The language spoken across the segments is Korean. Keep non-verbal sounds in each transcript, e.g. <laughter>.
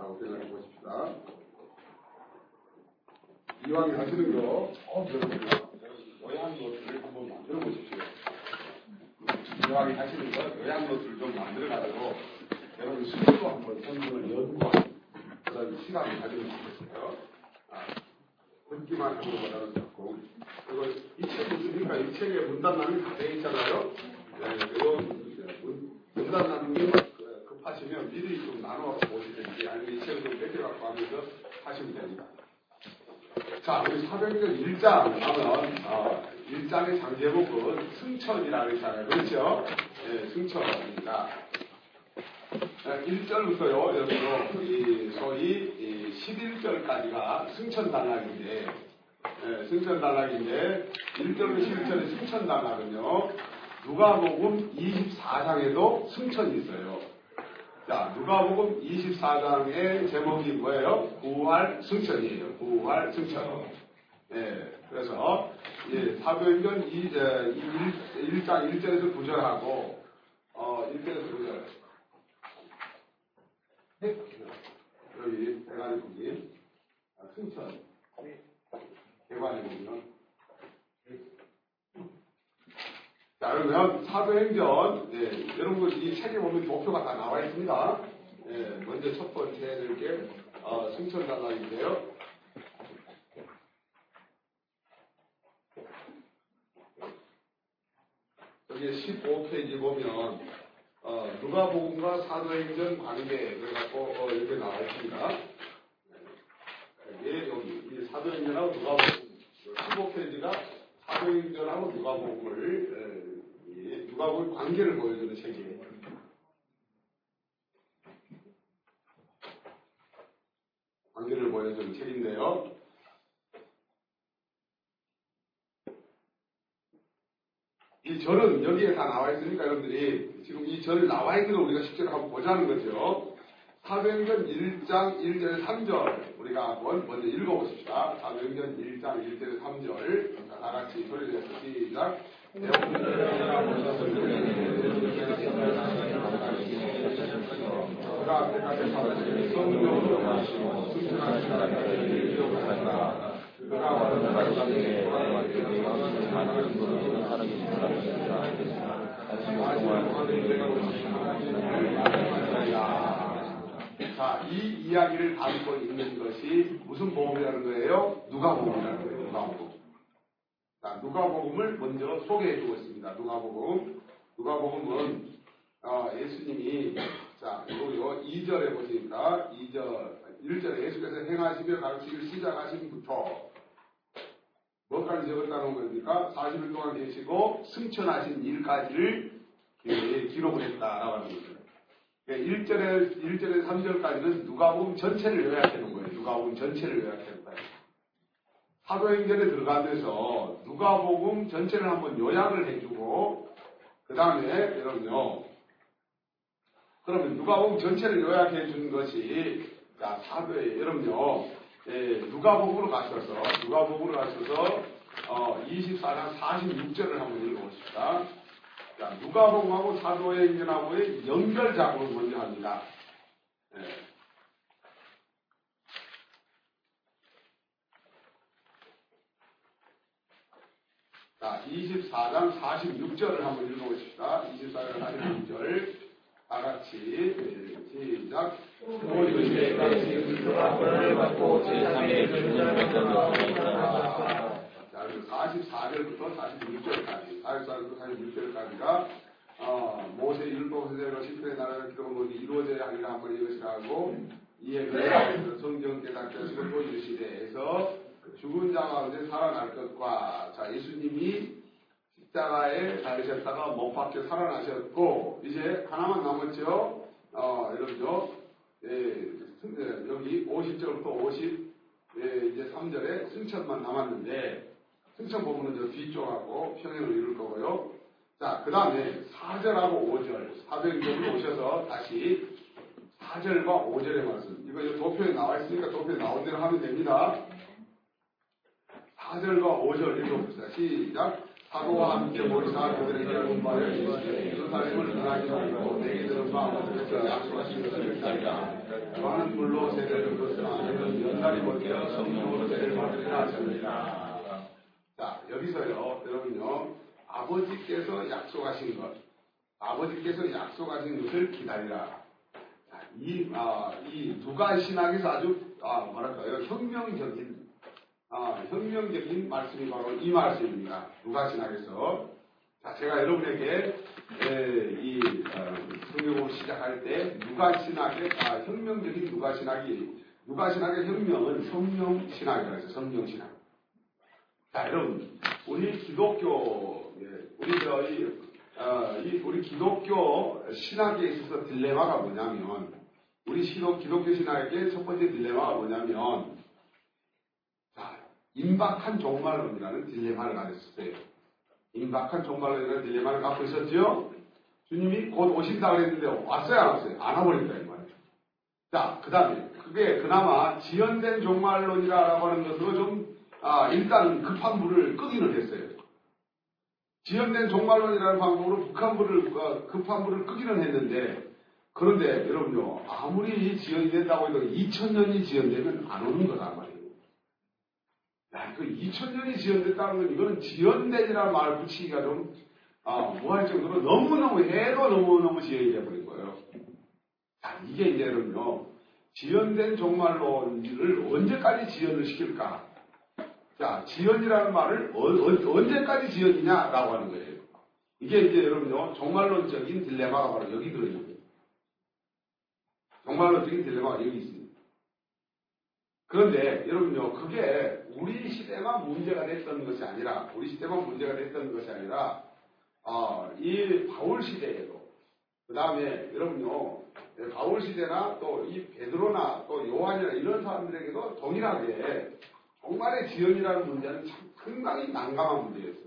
라고 생각해 보십시다. 이왕 하시는 거, 어, 여러분, 요양 노트를 한번 만들어 보십시오. 이왕 하시는 거, 요양 노트를 좀 만들어 가지고, 여러분 스스로 한번 성경을 연구하는 그런 시간을 가지면 좋겠어요. 아, 듣기만 하는 것보다는 좋고, 그리고 이 책이 있으니까 이 책에 문단란이 다 되어 있잖아요. 네, 그리고 문단란이 급 하시면 미리 좀 나눠 보시든지 아니면 이 책을 좀 뺏겨갖고 하면서 하시면 됩니다. 자, 우리 사도행전 1장 하면 어, 1장의 장제목은 승천이라고 했잖아요. 그렇죠? 네, 승천입니다. 1절부터요, 여러분, 이 소위 이 11절까지가 승천단락인데, 네, 승천단락인데, 1절부터 11절의 승천단락은요, 누가복음 24장에도 승천이 있어요. 자, 누가복음 24장의 제목이 뭐예요? 부활 승천이에요. 부활 승천. 예, 그래서 예, 사도행전 2, 1, 장 1절에서 9절하고 어, 1절에서 9절 여기 대관의 아, 승천 대관의 북이요. 자, 그러면 사도행전, 예, 여러분 이 책에 보면 목표가 다 나와 있습니다. 예, 먼저 첫 번째 해드릴 게 어, 승천단락인데요. 여기 15페이지 보면 어, 누가복음과 사도행전 관계 그래갖고 어, 이렇게 나와 있습니다. 예, 여기 이 사도행전하고 누가복음 15페이지가 사도행전하고 누가복음을 예, 누가복음 관계를 보여주는 책이에요. 관계를 보여주는 책인데요. 이 절은 여기에 다 나와 있으니까 여러분들이 지금 이 절이 나와 있는 걸 우리가 실제로 한번 보자는 거죠. 사도행전 1장 1절 3절 우리가 한번 먼저 읽어보십시다. 사도행전 1장 1절 3절 다 같이 소리를 내서 시작. 자, 이 이야기를 담고 있는 것이 무슨 복음이라는 거예요? 누가복음이라는 거예요. 누가복음. 자, 누가복음을 먼저 소개해 주고 있습니다. 누가복음. 누가복음은 어, 예수님이 자, 그리고 2절에 보시니까 2절 1절에 예수께서 행하시며 가르치기 시작하신부터 뭐까지 적었다는 겁니까? 40일 동안 계시고 승천하신 일까지를 기록을 했다라고 하는 거죠. 1절에, 그러니까 1절에 3절까지는 누가복음 전체를 요약하는 거예요. 누가복음 전체를 요약하는 거예요. 사도행전에 들어가면서 누가복음 전체를 한번 요약을 해주고 그 다음에 여러분요. 그러면 누가복음 전체를 요약해 준 것이 자 사도에 여러분요. 예, 누가복음으로 가셔서 누가복음으로 가셔서 어, 24장 46절을 한번 읽어보십시다. 자, 누가복음하고 사도행전하고의 연결 작업을 먼저 합니다. 예. 자, 24장 46절을 한번 읽어보십시다. 24장 46절. 다 같이 시작. 모든 죄까지 그리스도를 받고 제3의 존재를 자, 44절부터 46절까지, 44절부터 46절까지가 어, 모세 율법 세대로 시편의 나라를 기록한 것이 이루어져야 하리라 한번 이것이라고 이에 그래서 성경 깨닫게 또 이르시되 에서 죽은 자 가운데 살아날 것과 자 예수님이 십자가에 달리셨다가 못 박혀 살아나셨고 이제 하나만 남았죠. 어, 여러분죠. 예, 여기 50절부터 50 예, 이제 3절에 승천만 남았는데 승천 부분은 저 뒤쪽하고 평행을 이룰 거고요. 자, 그 다음에 4절하고 5절 사도행전으로 오셔서 다시 4절과 5절의 말씀 이거 도표에 나와 있으니까 도표에 나온 대로 하면 됩니다. 4절과 5절 읽어봅시다. 시작. 사도와 함께 모리사 그들에게 분발해 예루살렘을 떠나게 하고 내게 들은 바 어떻게 약속하신 것을 기다리라. 많은 물로 세례를 받으나 너는 연단이 못되어 성령으로 세례를 받으리라 하셨느니라. 자, 여기서요, 여러분요, 아버지께서 약속하신 것, 아버지께서 약속하신 것을 기다리라. 자, 이, 아, 이 누가 신학에서 아주, 아, 뭐랄까요, 혁명적인, 아, 혁명적인 말씀이 바로 이 말씀입니다. 누가 신학에서. 자, 제가 여러분에게, 에, 이, 어, 성경을 시작할 때, 누가 신학의, 아, 혁명적인 누가 신학이, 누가 신학의 혁명은 성령 신학이라고 해서 성령 신학. 자, 여러분, 우리 기독교, 예, 우리 저희, 어, 이, 우리 기독교 신학에 있어서 딜레마가 뭐냐면, 우리 기독, 기독교 신학의 첫 번째 딜레마가 뭐냐면, 자, 임박한 종말론이라는 딜레마를 가졌어요. 임박한 종말론이라는 딜레마를 갖고 있었죠? 주님이 곧 오신다고 했는데, 왔어요, 안 왔어요? 안 와버린다, 이 말이죠. 자, 그 다음에, 그게 그나마 지연된 종말론이라고 하는 것으로 좀 아, 일단 급한 불을 끄기는 했어요. 지연된 종말론이라는 방법으로 북한 불을, 어, 급한 불을 끄기는 했는데, 그런데 여러분요, 아무리 지연이 된다고 해도 2000년이 지연되면 안 오는 거란 말이에요. 야, 그 2000년이 지연됐다는 건 이거는 지연된이라는 말을 붙이기가 좀, 아, 뭐할 정도로 너무너무 해도 너무너무 지연이 돼버린 거예요. 자, 이게 이제 여러분요, 지연된 종말론을 언제까지 지연을 시킬까? 자, 지연이라는 말을 어, 어, 언제까지 지연이냐라고 하는 거예요. 이게 이제 여러분요, 종말론적인 딜레마가 바로 여기 들어있는. 종말론적인 딜레마가 여기 있습니다. 그런데 여러분요, 그게 우리 시대만 문제가 됐던 것이 아니라, 우리 시대만 문제가 됐던 것이 아니라, 어, 이 바울 시대에도, 그 다음에 여러분요, 바울 시대나 또 이 베드로나 또 요한이나 이런 사람들에게도 동일하게 정말의 지연이라는 문제는 참 상당히 난감한 문제였어요.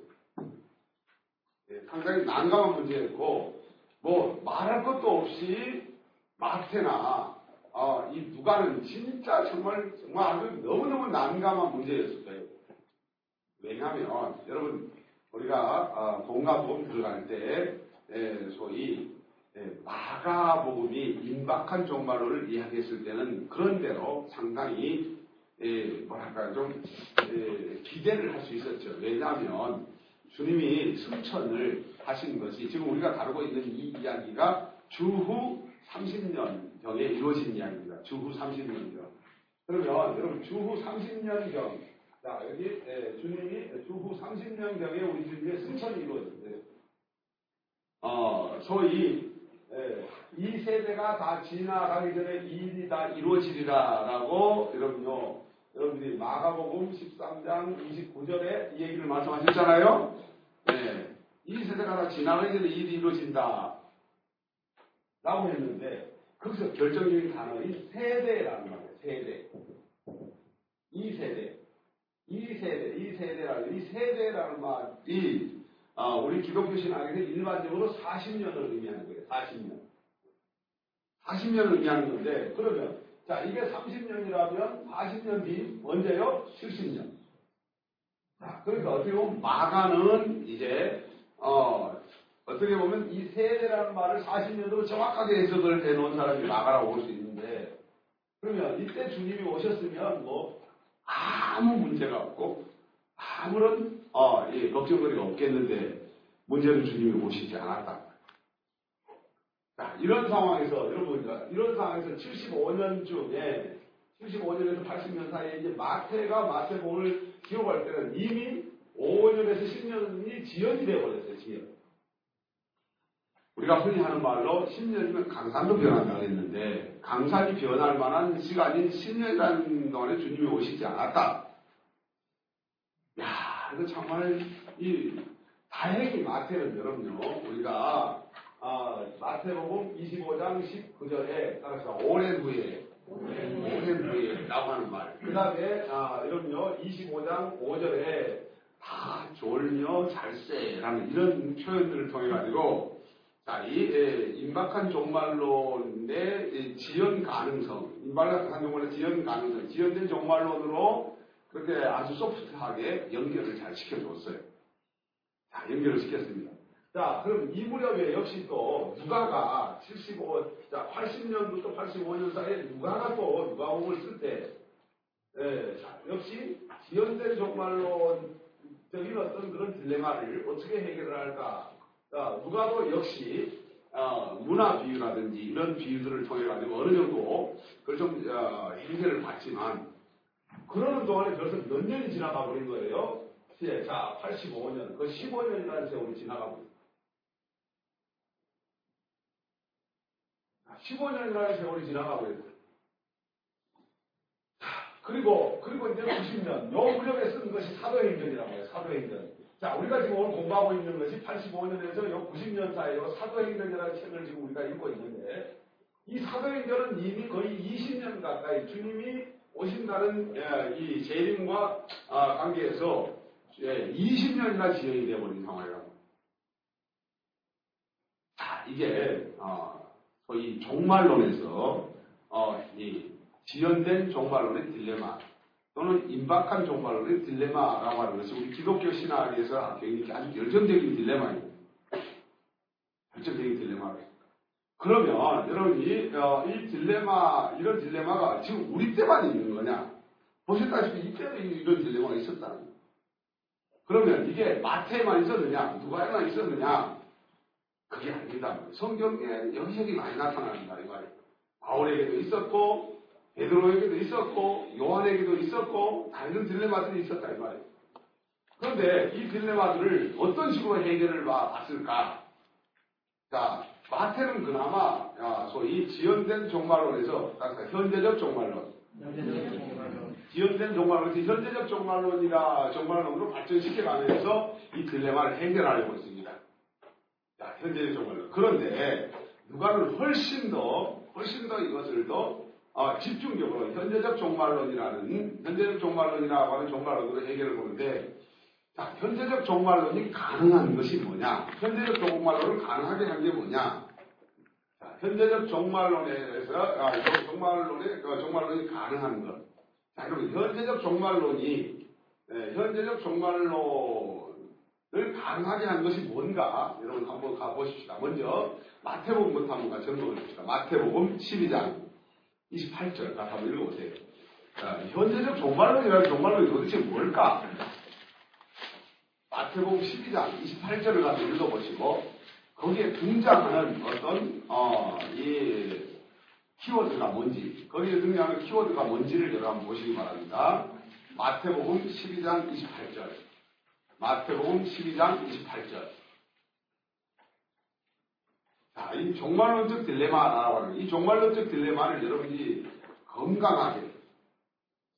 예, 상당히 난감한 문제였고, 뭐, 말할 것도 없이 마태나, 어, 이 누가는 진짜 정말, 정말 아주 너무너무 난감한 문제였을 거예요. 왜냐하면, 여러분, 우리가, 어, 공가복음 들어갈 때, 예, 소위, 예, 마가복음이 임박한 종말론을 이야기했을 때는 그런대로 상당히 예, 뭐랄까 좀 예, 기대를 할 수 있었죠. 왜냐하면 주님이 승천을 하신 것이 지금 우리가 다루고 있는 이 이야기가 주후 30년 경에 이루어진 이야기입니다. 주후 30년경. 그러면 여러분 주후 30년경 자 여기 예, 주님이 주후 30년경에 우리 주님의 승천이 이루어졌어요. 어, 소위 예, 이 세대가 다 지나가기 전에 이 일이 다 이루어지리라라고 여러분요 여러분들이 마가복음 13장 29절에 이 얘기를 말씀하셨잖아요. 네. 이 세대가 다 지나가기 전에 이 일이 이루어진다. 라고 했는데 거기서 결정적인 단어인 세대라는 말이에요. 세대. 이 세대. 이 세대. 이 세대라는 이 세대라는 말이 아, 우리 기독교 신학에서 일반적으로 40년을 의미하는 거예요. 40년. 40년을 의미하는 건데 그러면 자, 이게 30년이라면 40년 뒤 언제요? 70년. 자, 그러니까 어떻게 보면 마가는 이제 어, 어떻게 보면 이 세대라는 말을 40년으로 정확하게 해석을 해놓은 사람이 마가라고 볼 수 있는데 그러면 이때 주님이 오셨으면 뭐 아무 문제가 없고 아무런 어, 예, 걱정거리가 없겠는데 문제는 주님이 오시지 않았다. 자, 이런 상황에서, 여러분, 이런 상황에서 75년쯤에, 75년에서 80년 사이에 이제 마태가 마태복을 기록할 때는 이미 5년에서 10년이 지연이 되어버렸어요, 지연. 우리가 흔히 하는 말로 10년이면 강산도 변한다고 했는데, 강산이 변할 만한 시간인 10년이라는 동안에 주님이 오시지 않았다. 야, 이거 정말, 이, 다행히 마태는 여러분요, 우리가 아, 마태복음 25장 19절에 따라서 오랜 후에 오랜 후에 라고 하는 말. 그 다음에 아, 여러분요 25장 5절에 다 졸며 잘세라는 이런 표현들을 통해 가지고 자, 이 예, 임박한 종말론의 지연 가능성, 임박한 종말론의 지연 가능성, 지연된 종말론으로 그렇게 아주 소프트하게 연결을 잘 시켜줬어요. 자, 연결을 시켰습니다. 자, 그럼 이 무렵에 역시 또 누가가 75, 자, 80년부터 85년 사이에 누가가 또 누가복음을 쓸 때, 예, 자, 역시 지연된 종말론적인 어떤 그런 딜레마를 어떻게 해결을 할까? 자, 누가도 역시 어, 문화 비유라든지 이런 비유들을 통해 가지고 어느 정도 그걸 좀 어, 해결을 받지만 그러는 동안에 벌써 몇 년이 지나가 버린 거예요. 예, 자, 85년, 그 15년이라는 세월이 지나가고 있어요. 15년이라는 세월이 지나가고 있어요. 그리고, 그리고 이제 90년, 요 무렵에 쓴 것이 사도행전이라고 해요, 사도행전. 자, 우리가 지금 오늘 공부하고 있는 것이 85년에서 요 90년 사이에 사도행전이라는 책을 지금 우리가 읽고 있는데, 이 사도행전은 이미 거의 20년 가까이 주님이 오신다는 예, 이 재림과 아, 관계에서 예, 20년이나 진행이 되어버린 상황이라고. 자, 이게 어, 소위 종말론에서 어, 이 지연된 종말론의 딜레마 또는 임박한 종말론의 딜레마라고 하는 것이 우리 기독교 신학에서 굉장히 아주 결정적인 딜레마입니다. 결정적인 딜레마입니다. 그러면 여러분이 어, 이 딜레마 이런 딜레마가 지금 우리 때만 있는 거냐? 보셨다시피 이때도 이런 딜레마가 있었다는 거예요. 그러면 이게 마태에만 있었느냐? 누가에만 있었느냐? 그게 아니다. 성경에 여기저기 많이 나타난다 이 말이에요. 바울에게도 있었고 베드로에게도 있었고 요한에게도 있었고 다른 딜레마들이 있었다 이 말이에요. 그런데 이 딜레마들을 어떤 식으로 해결을 봤을까? 자, 마태는 그나마 소위 지연된 종말론에서 현재적 종말론, 지연된 종말론이 현재적 종말론이라 종말론으로 발전시켜가면서 이 딜레마를 해결하려고 했습니다. 자, 현재적 종말론. 그런데 누가는 훨씬 더 훨씬 더 이것을 더 어, 집중적으로 현재적 종말론이라는 현재적 종말론이라고 하는 종말론으로 해결을 보는데 자, 현재적 종말론이 가능한 것이 뭐냐? 현재적 종말론을 가능하게 한 게 뭐냐? 자, 현재적 종말론에서 아, 종말론에 어, 종말론이 가능한 것. 자, 그럼 현재적 종말론이 네, 현재적 종말론을 가능하게 한 것이 뭔가? 여러분 한번 가보십시다. 먼저 마태복음부터 한번 같이 연독을 해봅시다. 마태복음 12장 28절 다 한번 읽어보세요. 자, 현재적 종말론이라는 종말론이 도대체 뭘까? 마태복음 12장 28절을 가서 읽어보시고 거기에 등장하는 어떤 어, 이 키워드가 뭔지 거기에 등장하는 키워드가 뭔지를 여러분 보시기 바랍니다. 마태복음 12장 28절 마태복음 12장 28절 자, 이 종말론적 딜레마라고 하는 이 종말론적 딜레마를 여러분이 건강하게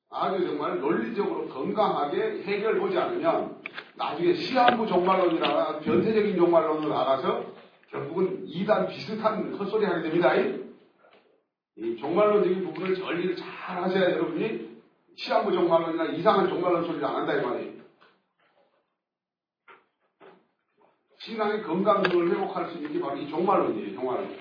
아주 정말 논리적으로 건강하게 해결보지 않으면 나중에 시한부 종말론이라 변태적인 종말론으로 나가서 결국은 이단 비슷한 헛소리 하게 됩니다. 이 종말론적인 부분을 전리를 잘 하셔야 여러분이 시한부 종말론이나 이상한 종말론 소리를 안 한다 이 말이에요. 신앙의 건강성을 회복할 수 있는 게 바로 이 종말론이에요. 종말론.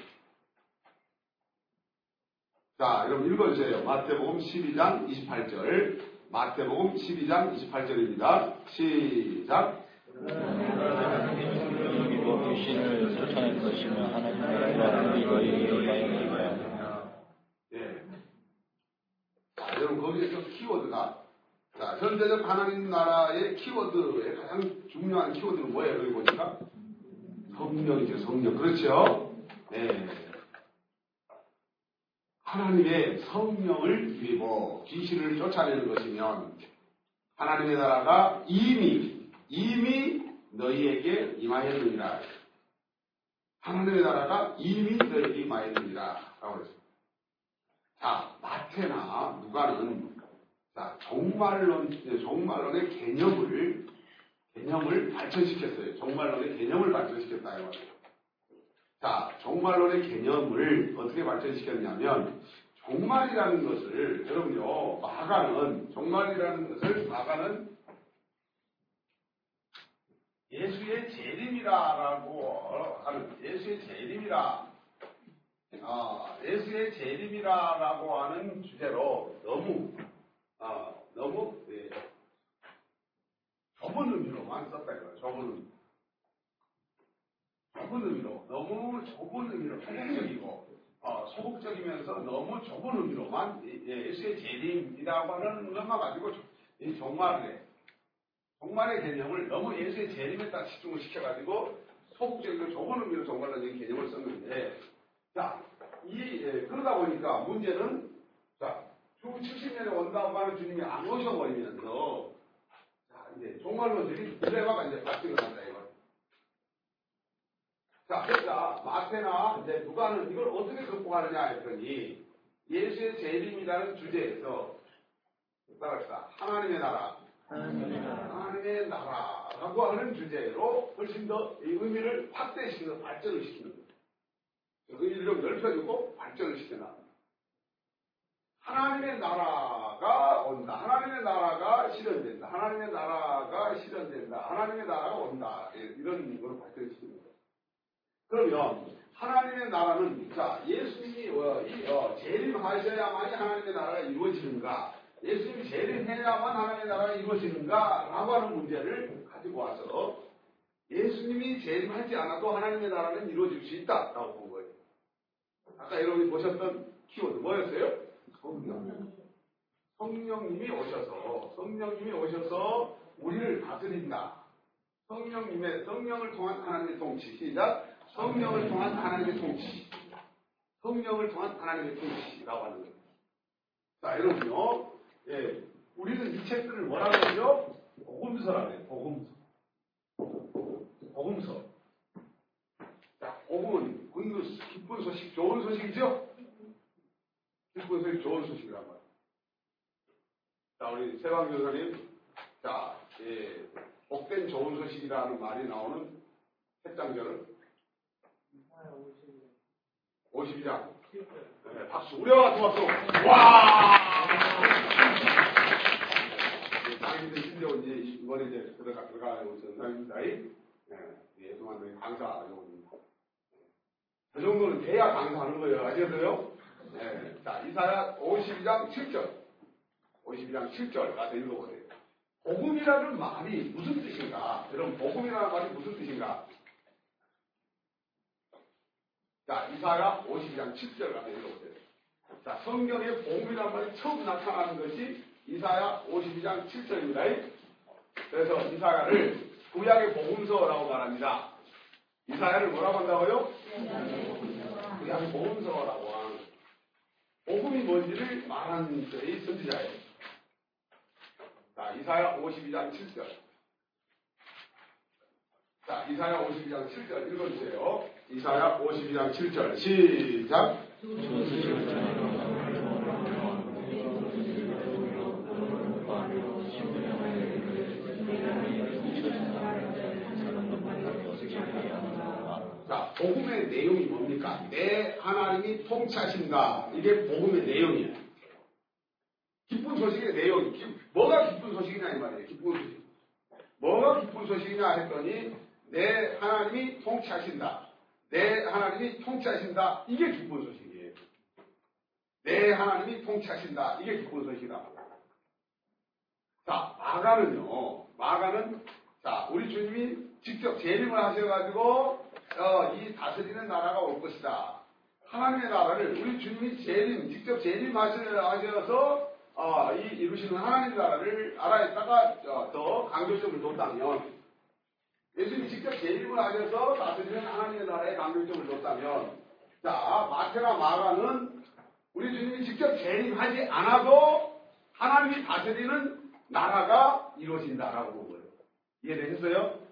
자, 여러분 읽어주세요. 마태복음 12장 28절. 마태복음 12장 28절입니다. 시작. 귀신을 예. 자, 여러분 거기에서 키워드가 자, 현재적 하나님 나라의 키워드의 가장 중요한 키워드는 뭐예요? 여기 보니까 성령이죠, 성령. 그렇죠? 네. 하나님의 성령을 비고 귀신을 쫓아내는 것이면 하나님의 나라가 이미 이미 너희에게 임하였느니라. 하나님의 나라가 이미 너희에게 임하였느니라. 라고 했습니다. 자, 마태나 누가는 자, 종말론, 종말론의 개념을 개념을 발전시켰어요. 종말론의 개념을 발전시켰다 이거예요. 자, 종말론의 개념을 어떻게 발전시켰냐면, 종말이라는 것을, 여러분요, 마가는, 종말이라는 것을, 마가는 예수의 재림이라라고 하는, 예수의 재림이라, 아, 예수의 재림이라라고 하는 주제로 너무, 아, 너무, 예, 좁은 의미로만 썼다 이거예요. 좁은 의미. 좁은 의미로, 너무 좁은 의미로, 소극적이고, 어, 소극적이면서 너무 좁은 의미로만 예, 예수의 재림이라고 하는 것만 가지고 이 종말의 종말의 개념을 너무 예수의 재림에다 집중을 시켜가지고 소극적이고 좁은 의미로 종말론적인 개념을 썼는데 자, 이 예, 그러다 보니까 문제는 자, 주 70년에 온다고 하는 주님이 안 오셔버리면서 자, 이제 종말론적인 딜레마가 이제 발생을 한다 이거. 자, 그러니까 마태나 이제 누가는 이걸 어떻게 극복하느냐 했더니 예수의 재림이라는 주제에서 따라합시다. 하나님의 나라, 하나님의 나라라고 하는 주제로 훨씬 더이 의미를 확대시키고 발전을 시키는 거예요. 의미를 좀 넓혀주고 발전을 시켜놔. 하나님의 나라가 온다. 하나님의 나라가 실현된다. 하나님의 나라가 실현된다. 하나님의 나라가 온다. 예, 이런 발전시키는 거예요. 그러면 하나님의 나라는 자 예수님이 어, 이, 어, 재림하셔야만이 하나님의 나라가 이루어지는가? 예수님이 재림해야만 하나님의 나라가 이루어지는가 라고 하는 문제를 가지고 와서 예수님이 재림하지 않아도 하나님의 나라는 이루어질 수 있다 라고 본 거예요. 아까 여러분이 보셨던 키워드 뭐였어요? 성령. 성령님이 오셔서 성령님이 오셔서 우리를 다스린다. 성령님의 성령을 통한 하나님의 통치. 시작. 성령을 통한 하나님의 통치. 성령을 통한 하나님의 통치라고 하는 거예요. 자, 여러분요. 예, 우리는 이 책들을 뭐라고 하죠? 복음서라고 해요. 복음서. 복음서. 자, 복음은 굿뉴스, 기쁜 소식, 좋은 소식이죠? 소식, 좋은 소식이란 말이에요. 자, 우리 세방 교사님, 자, 예, 복된 좋은 소식이라는 말이 나오는 책장절은 52장. 네, 박수. 우리와 같은 박수. 와! 네, 당신들 심지어 이제 이번에 이제 들어가, 들어가고 전상입니다. 네, 강사 요입니다. 그 정도는 돼야 강사하는 거예요. 아시겠어요? 네. 자, 이사야 52장 7절. 52장 7절 가서 읽어보세요. 복음이라는 말이 무슨 뜻인가? 여러분, 복음이라는 말이 무슨 뜻인가? 자, 이사야 52장 7절 가서 읽어보세요. 자, 성경에 복음이라는 말이 처음 나타나는 것이 이사야 52장 7절입니다. 그래서 이사야를 구약의 복음서라고 말합니다. 이사야를 뭐라고 한다고요? 구약의 복음서라고 복음이 뭔지를 말하는 저희 선지자예요. 자, 이사야 52장 7절. 자, 이사야 52장 7절 읽어주세요. 이사야 52장 7절. 시작. 자, 복음의 내용이 뭡니까? 내 하나님이 통치하신다. 이게 복음의 내용이에요. 기쁜 소식의 내용이. 기, 뭐가 기쁜 소식이냐 이 말이에요. 기쁜 소식. 뭐가 기쁜 소식이냐 했더니 내 하나님이 통치하신다. 내 하나님이 통치하신다. 이게 기쁜 소식이에요. 내 하나님이 통치하신다. 이게 기쁜 소식이다. 자, 마가는요. 마가는 자, 우리 주님이 직접 재림을 하셔가지고 어, 이 다스리는 나라가 올 것이다. 하나님의 나라를 우리 주님이 재림, 직접 재림하셔서 어, 이 이루시는 하나님의 나라를 알아했다가 어, 더 강조점을 뒀다면 예수님이 직접 재림을 하셔서 다스리는 하나님의 나라에 강조점을 뒀다면 자 마태나 마가는 우리 주님이 직접 재림하지 않아도 하나님이 다스리는 나라가 이루어진다라고 본 거예요. 이해되셨어요?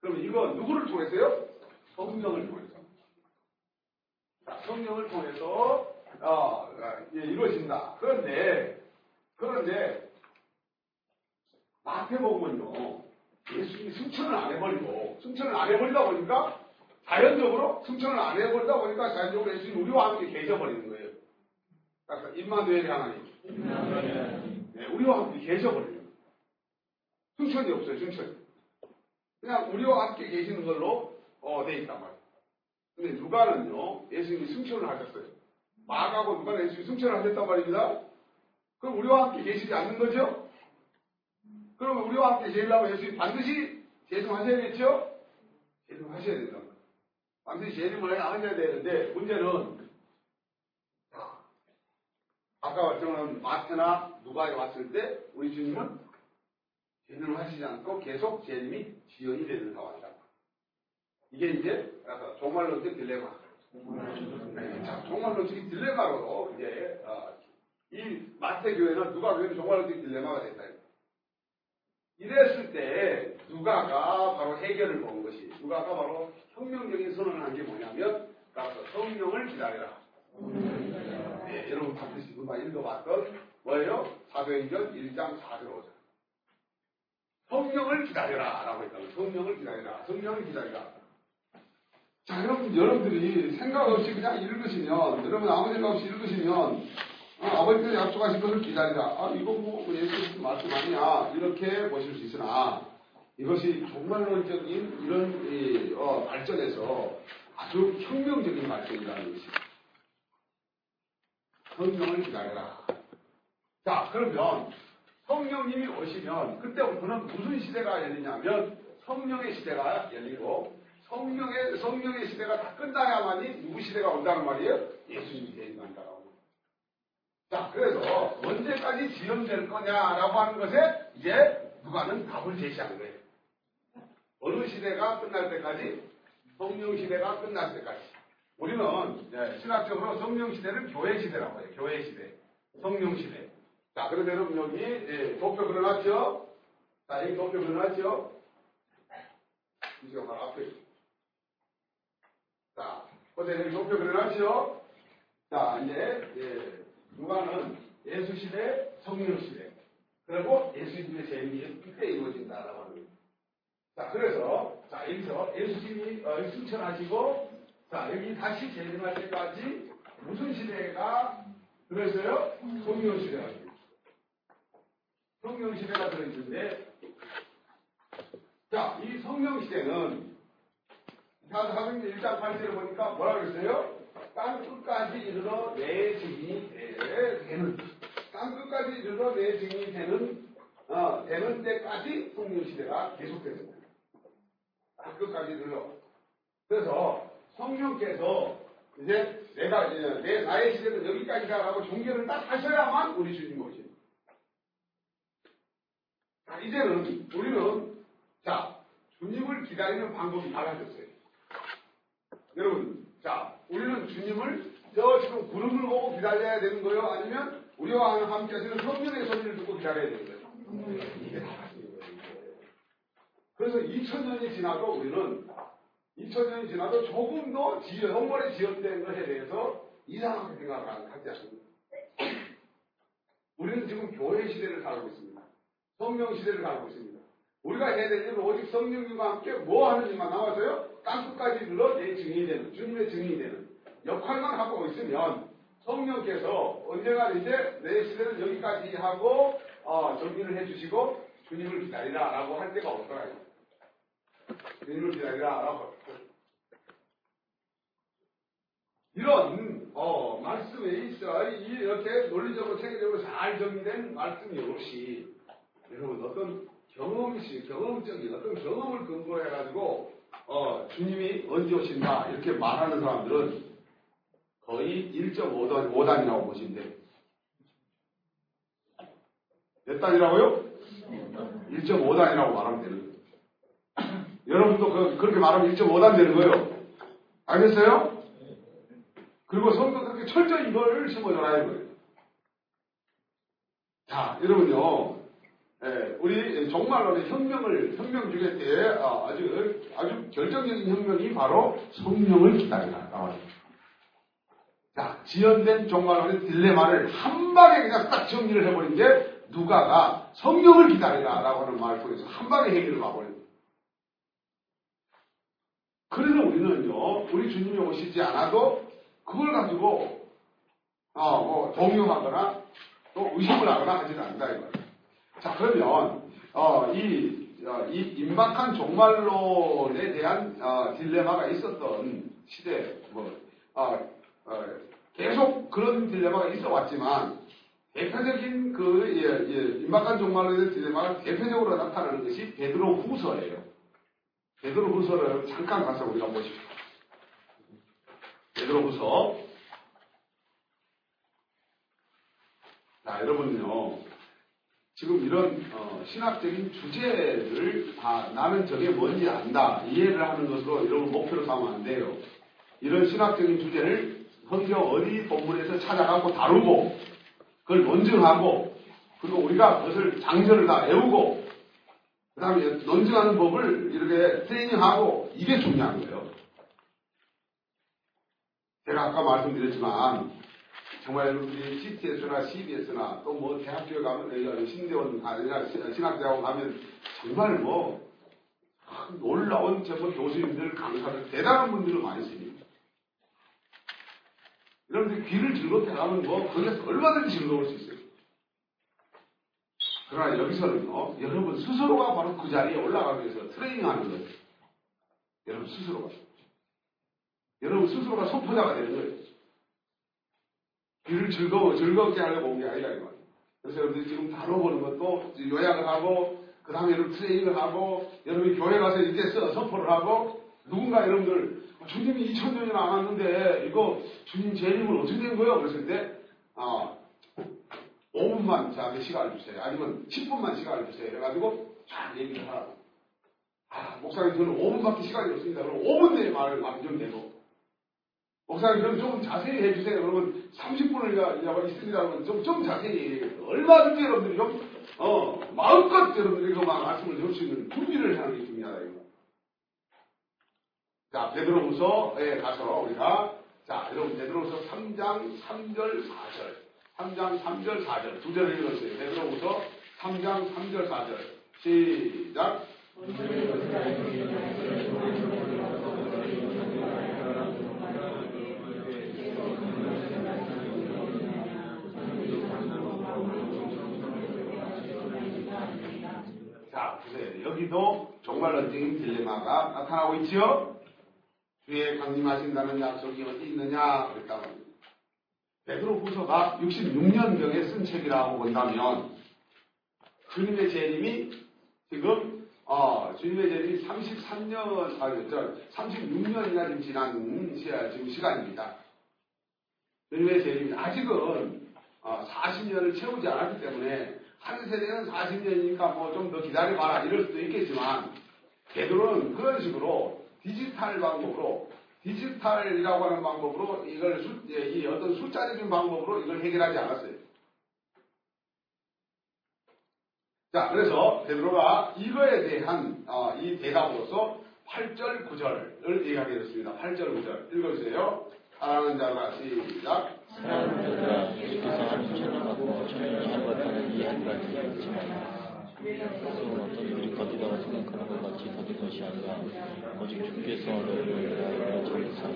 그럼 이거 누구를 통해서요? 성령을 통해서. 자, 성령을 통해서 어, 예, 이루어진다. 그런데 그런데 마태복음은요 예수님이 승천을 안 해버리고 승천을 안 해버리다 보니까 자연적으로 승천을 안 해버리다 보니까 자연적으로 예수님이 우리와 함께 계셔버리는 거예요. 그러니까 임마누엘이 하나님. 네, 우리와 함께 계셔버려요. 승천이 없어요, 승천이. 그냥 우리와 함께 계시는 걸로 어, 돼 있단 말이에요. 근데 누가는요, 예수님이 승천을 하셨어요. 마가고 누가는 예수님이 승천을 하셨단 말입니다. 그럼 우리와 함께 계시지 않는 거죠? 그러면 우리와 함께 계시려면 예수님이 반드시 재림하셔야겠죠? 재림하셔야 말이에요. 반드시 재림을 하셔야 되는데 문제는 아까 저는 마태나 누가에 왔을 때 우리 주님은 재림을 하시지 않고 계속 재림이 지연이 되는 상황이다. 이게 이제 종말론적 딜레마. 네, 자, 종말론적 딜레마로 이제 어, 이 마태 교회는 누가 교회는 종말론적 딜레마가 됐다. 이랬을 때 누가가 바로 해결을 본 것이 누가가 바로 혁명적인 선언을 한 게 뭐냐면 따라서 성령을 기다려라. 네, 여러분 반드시 누가 읽어봤던 뭐예요? 사도행전 1장 4절 5절. 성령을 기다려라 라고 했다는 성령을 기다려라. 성령을 기다리라. 자, 여러분, 여러분들이 생각 없이 그냥 읽으시면, 여러분 아무 생각 없이 읽으시면, 어, 아버지께서 약속하신 것을 기다리라. 아, 이거 뭐, 예수님 말씀 아니야. 이렇게 보실 수 있으나, 이것이 종말론적인 이런, 이, 어, 발전에서 아주 혁명적인 발전이라는 것이. 성령을 기다려라. 자, 그러면, 성령님이 오시면, 그때부터는 무슨 시대가 열리냐면, 성령의 시대가 열리고, 성령의, 성령의 시대가 다 끝나야만이 누구 시대가 온다는 말이에요? 예수님이 대행한다라고. 자, 그래서 언제까지 지연될 거냐라고 하는 것에 이제 누가는 답을 제시하는 거예요. 어느 시대가 끝날 때까지? 성령 시대가 끝날 때까지. 우리는 예, 신학적으로 성령 시대를 교회 시대라고 해요. 교회 시대. 성령 시대. 자, 그런데 여러분 여기 예, 도표 그려놨죠? 자, 여기 도표 그려놨죠? 이제 바로 앞에 자, 어제 여기 도표 그려놨죠? 자, 이제, 예, 누가는 예수 시대, 성령 시대. 그리고 예수님의 재림이 이때 이루어진다라고 하는. 자, 그래서, 자, 여기서 예수님이 어, 승천하시고, 자, 여기 다시 재림할 때까지 무슨 시대가 들어있어요? 성령 시대가. 성령 시대가 들어있는데, 자, 이 성령 시대는 사도행전 1장 8절에 보니까 뭐라 그랬어요? 땅 끝까지 이르러 내 증인이 되- 되는 땅 끝까지 이르러 내 증인이 되는 어, 되는 때까지 성령 시대가 계속됩니다. 땅 끝까지 이르러 그래서 성령께서 이제 내가 이제 내 나의 시대는 여기까지다라고 종교를 딱 하셔야만 우리 주님 오십니다. 자 이제는 우리는 자 주님을 기다리는 방법이 달라졌어요. 여러분, 자, 우리는 주님을 저 지금 구름을 보고 기다려야 되는 거예요? 아니면 우리와 함께 하시는 성령의 소리를 듣고 기다려야 되는 거예요? 이게. 그래서 2000년이 지나도 우리는 2000년이 지나도 조금 더 지연, 영월에 지연된 것에 대해서 이상하게 생각하지 않습니다. 우리는 지금 교회 시대를 살고 있습니다. 성령 시대를 살고 있습니다. 우리가 해야 될 일은 오직 성령님과 함께 뭐 하는 일만 남아서요? 땅끝까지 눌러 내 증인이 되는, 주님의 증인이 되는 역할만 하고 있으면 성령께서 언젠가 이제 내 시대는 여기까지 하고 어, 정리를 해주시고 주님을 기다리라 라고 할 때가 올 거예요. 주님을 기다리라 라고. 이런 어, 말씀에 있어 이렇게 논리적으로 체계적으로 잘 정리된 말씀이 없이 여러분 어떤 경험시 경험적인 어떤 경험을 근거로 해가지고 어, 주님이 언제 오신다 이렇게 말하는 사람들은 거의 1.5단 5단이라고 보시면 돼요. 몇 단이라고요? 1.5단이라고 말하면 되는 거예요. 여러분도 그, 그렇게 말하면 1.5단 되는 거예요. 알겠어요? 그리고 성도 그렇게 철저히 이걸 심어줘라 이거예요. 자, 여러분요. 예, 우리 정말로 혁명을 혁명 주게 때 아, 아주 아주 결정적인 혁명이 바로 성령을 기다리라 나와요. 자, 지연된 종말론의 딜레마를 한 방에 그냥 딱 정리를 해버린 게 누가가 성령을 기다리라라고 하는 말을 통해서 한 방에 해결을 거예요. 그래서 우리는요, 우리 주님이 오시지 않아도 그걸 가지고 어, 뭐 동요하거나 또 의심을 하거나 하지는 않는다 이거예요. 자 그러면 어, 이, 어, 이 임박한 종말론에 대한 어, 딜레마가 있었던 시대 뭐 어, 어, 계속 그런 딜레마가 있어 왔지만 대표적인 그 예, 예, 임박한 종말론에 대한 딜레마가 대표적으로 나타나는 것이 베드로 후서예요. 베드로 후서를 잠깐 가서 우리가 보십시오. 베드로 후서 자 여러분요 지금 이런 어, 신학적인 주제를 아, 나는 저게 뭔지 안다 이해를 하는 것으로 여러분 목표로 삼으면 안 돼요. 이런 신학적인 주제를 성경 어디 본문에서 찾아가고 다루고 그걸 논증하고 그리고 우리가 그것을 장절을 다 외우고 그 다음에 논증하는 법을 이렇게 트레이닝하고 이게 중요한 거예요. 제가 아까 말씀드렸지만 정말 여러분들이 CTS나 CBS나 또 뭐 대학교에 가면 신대원 아니라 신학대학원 가면 정말 뭐 놀라운 제뭐 교수님들 강사들 대단한 분들을 많이 있습니다. 여러분들이 귀를 즐겁게 하면 뭐 거기서 얼마든지 즐거울 수 있어요. 그러나 여기서는요, 여러분 스스로가 바로 그 자리에 올라가기 위해서 트레이닝하는 거예요. 여러분 스스로가. 여러분 스스로가 소포자가 되는 거예요. 귀를 즐거워, 즐겁게 하려고 온 게 아니라 이거. 그래서 여러분들이 지금 다뤄보는 것도 요약을 하고, 그 다음에 여러분 트레이닝을 하고, 여러분이 교회 가서 이렇게 써, 선포를 하고, 누군가 여러분들, 주님이 2000년이나 안 왔는데, 이거 주님 재림은 어떻게 된 거예요? 그랬을 때, 아, 5분만 저한테 시간을 주세요. 아니면 10분만 시간을 주세요. 해가지고 쫙 얘기를 하라고. 아, 목사님 저는 5분밖에 시간이 없습니다. 그럼 5분 내에 말을 남겨내고. 목사님 그럼 좀 자세히 해주세요. 그러면 30분을 있습니다. 그러면 좀, 좀 자세히. 얼마든지 여러분들이 좀, 어, 마음껏 여러분들이 그 말씀을 들을 수 있는 준비를 하는 게 중요하다. 이거. 자, 베드로후서에 가서 우리가 자, 여러분 베드로후서 3장 3절 4절 3장 3절 4절 두 절을 읽었어요. 베드로후서 3장 3절 4절 시작. 자, 보세요. 여기 도 정말 런징인 딜레마가 나타나고 있지요? 주의 강림하신다는 약속이 어디 있느냐? 그랬다고. 베드로 후서가 66년경에 쓴 책이라고 본다면 주님의 재림이 지금 어, 주님의 재림이 33년 아니죠 36년이나 지금 지난 시, 지금 시간입니다. 주님의 재림이 아직은 어, 40년을 채우지 않았기 때문에 한 세대는 40년이니까 뭐 좀 더 기다려봐라 이럴 수도 있겠지만 베드로는 그런 식으로 디지털 방법으로 디지털이라고 하는 방법으로 이걸 수, 예, 이 어떤 숫자적인 방법으로 이걸 해결하지 않았어요. 자, 그래서 베드로가 이거에 대한 어, 이 대답으로서 8절, 9절을 얘기하게 됐습니다. 8절, 9절 읽어주세요. 사랑하는 자가 시작. 사랑하는 자들아 예수께서 하는 천연받고 천연이 할것하는 이한 가지 그것은 어떤 이들이 거짓다고 생각하는 것 같이 거짓 것이 아니라 오직 주께서 너희를 너희가 저기서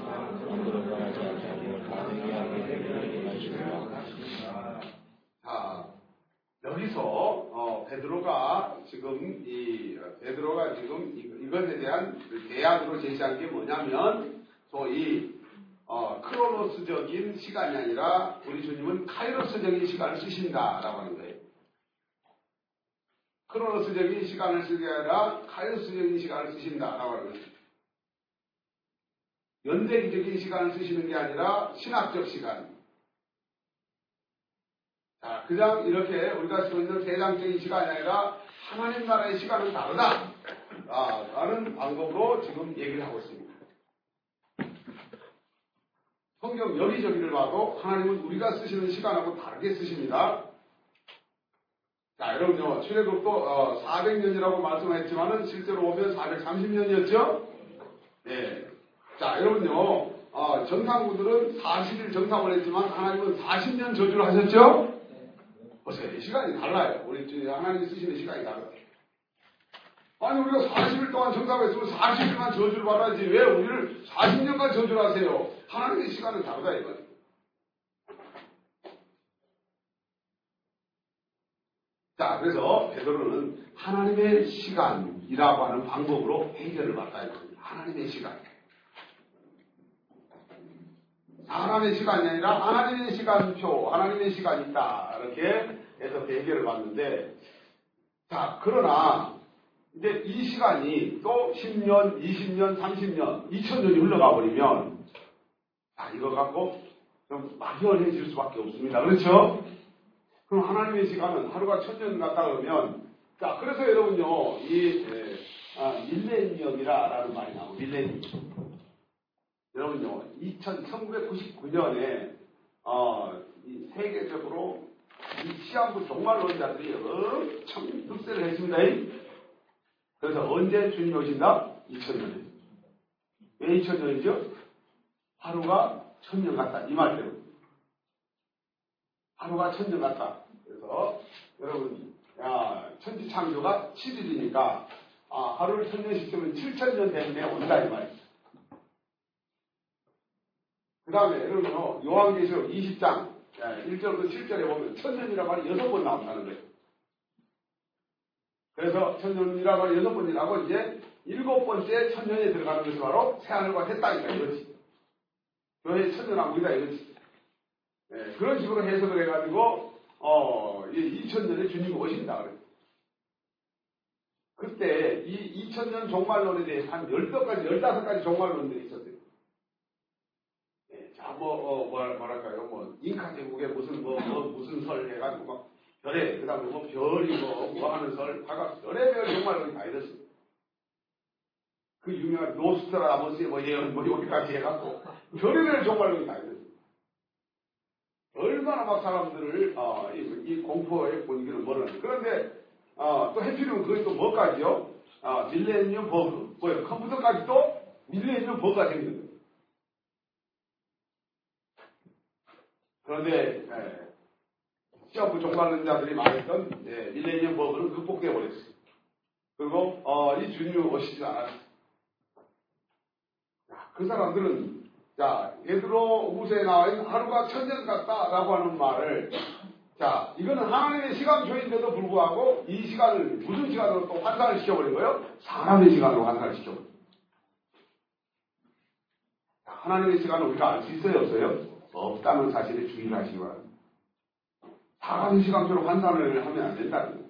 남들을 떠나지 않고 다 회개하게 원하시니라 자, 여기서 어, 베드로가 지금 이 베드로가 지금 이, 이것에 대한 대안으로 제시한 게 뭐냐면 소위 어, 크로노스적인 시간이 아니라 우리 주님은 카이로스적인 시간을 쓰신다라고 하는 거예요. 크로노스적인 시간을 쓰게 아니라 카이로스적인 시간을 쓰신다라고 하는 거예요. 연대기적인 시간을 쓰시는 게 아니라 신학적 시간. 자, 그냥 이렇게 우리가 쓰고 있는 세상적인 시간이 아니라 하나님 나라의 시간은 다르다. 아, 라는 방법으로 지금 얘기를 하고 있습니다. 성경 여기저기를 봐도 하나님은 우리가 쓰시는 시간하고 다르게 쓰십니다. 자, 여러분요, 출애굽도 어, 400년이라고 말씀했지만은 실제로 오면 430년이었죠? 예. 자, 여러분요, 어, 정상구들은 40일 정상을 했지만 하나님은 40년 저주를 하셨죠? 보세요. 시간이 달라요. 우리 하나님이 쓰시는 시간이 달라요. 아니, 우리가 40일 동안 정상했으면 40일만 저주를 받아야지. 왜 우리를 40년간 저주를 하세요? 하나님의 시간은 다르다, 이거예요. 자, 그래서 베드로는 하나님의 시간이라고 하는 방법으로 해결을 받아야 됩니다. 하나님의 시간. 사람의 시간이 아니라 하나님의 시간표, 하나님의 시간이 있다. 이렇게 해서 해결을 받는데, 자, 그러나, 이제 이 시간이 또 10년, 20년, 30년, 2000년이 흘러가 버리면, 아, 이거 갖고 좀 막연해질 수밖에 없습니다. 그렇죠? 그럼 하나님의 시간은 하루가 천년 같다 그러면 자 그래서 여러분요 이 에, 아, 밀레니엄이라는 말이 나오고 밀레니엄 여러분요 2000, 1999년에 어, 이 세계적으로 이 시한부 종말론자들이 엄청 흡세를 했습니다. 그래서 언제 주님이 오신다? 2000년에. 왜 2000년이죠? 하루가 천년 같다. 이 말대로. 하루가 천년 같다. 그래서 여러분, 야, 천지 창조가 7일이니까 아, 하루를 천년씩 쓰면 7천년 되는데 온다 이 말이죠. 그 다음에 여러분 요한계시록 20장 1절부터 7절에 보면 천년이라 말이 여섯 번 나온다는 거예요. 그래서 천년이라 말이 여섯 번이라고 이제 일곱 번째 천년에 들어가는 것이 바로 새하늘과 새 땅이다 이거지. 교회 천년왕국이다 이거지. 네, 그런 식으로 해석을 해가지고 어, 이 2000년에 주님이 오신다 그래요. 그때 이 2000년 종말론에 대해서 한 10가지, 15가지 종말론들이 있었어요. 네, 자, 뭐, 어, 뭐, 뭐랄까요. 뭐, 잉카 제국에 무슨, 뭐, 뭐 무슨 설 해가지고 막, 별에, 그 다음에 뭐, 별이 뭐, 뭐 하는 설, 다가 별의별 종말론이 다 있었어요. 그 유명한 노스트라다머스의 뭐 예언, 뭐, 여기까지 해갖고, 별의별 종말론이 다 있었어요. 얼마나 막 사람들을, 어, 이, 이 공포의 분위기를 몰아내. 그런데, 어, 또 해피는 그게 또 뭐까지요? 어, 밀레니엄 버그. 뭐예요? 컴퓨터까지 또 밀레니엄 버그가 생기는 거예요. 그런데, 예, 시험부 종말론 자들이 말했던 예, 밀레니엄 버그는 극복되어 버렸어요. 그리고, 어, 이 주님이 오시지 않았어요. 자, 그 사람들은, 자, 예드로 우세에 나와 있는 하루가 천년 같다라고 하는 말을 자, 이거는 하나님의 시간표인데도 불구하고 이 시간을 무슨 시간으로 또 환산을 시켜버린 거예요? 사람의 시간으로 환산을 시켜버린 거예요. 하나님의 시간을 우리가 알 수 있어요? 없어요? 없다는 사실에 주의를 하시기 바랍니다. 사람의 시간표로 환산을 하면 안 된다는 거예요.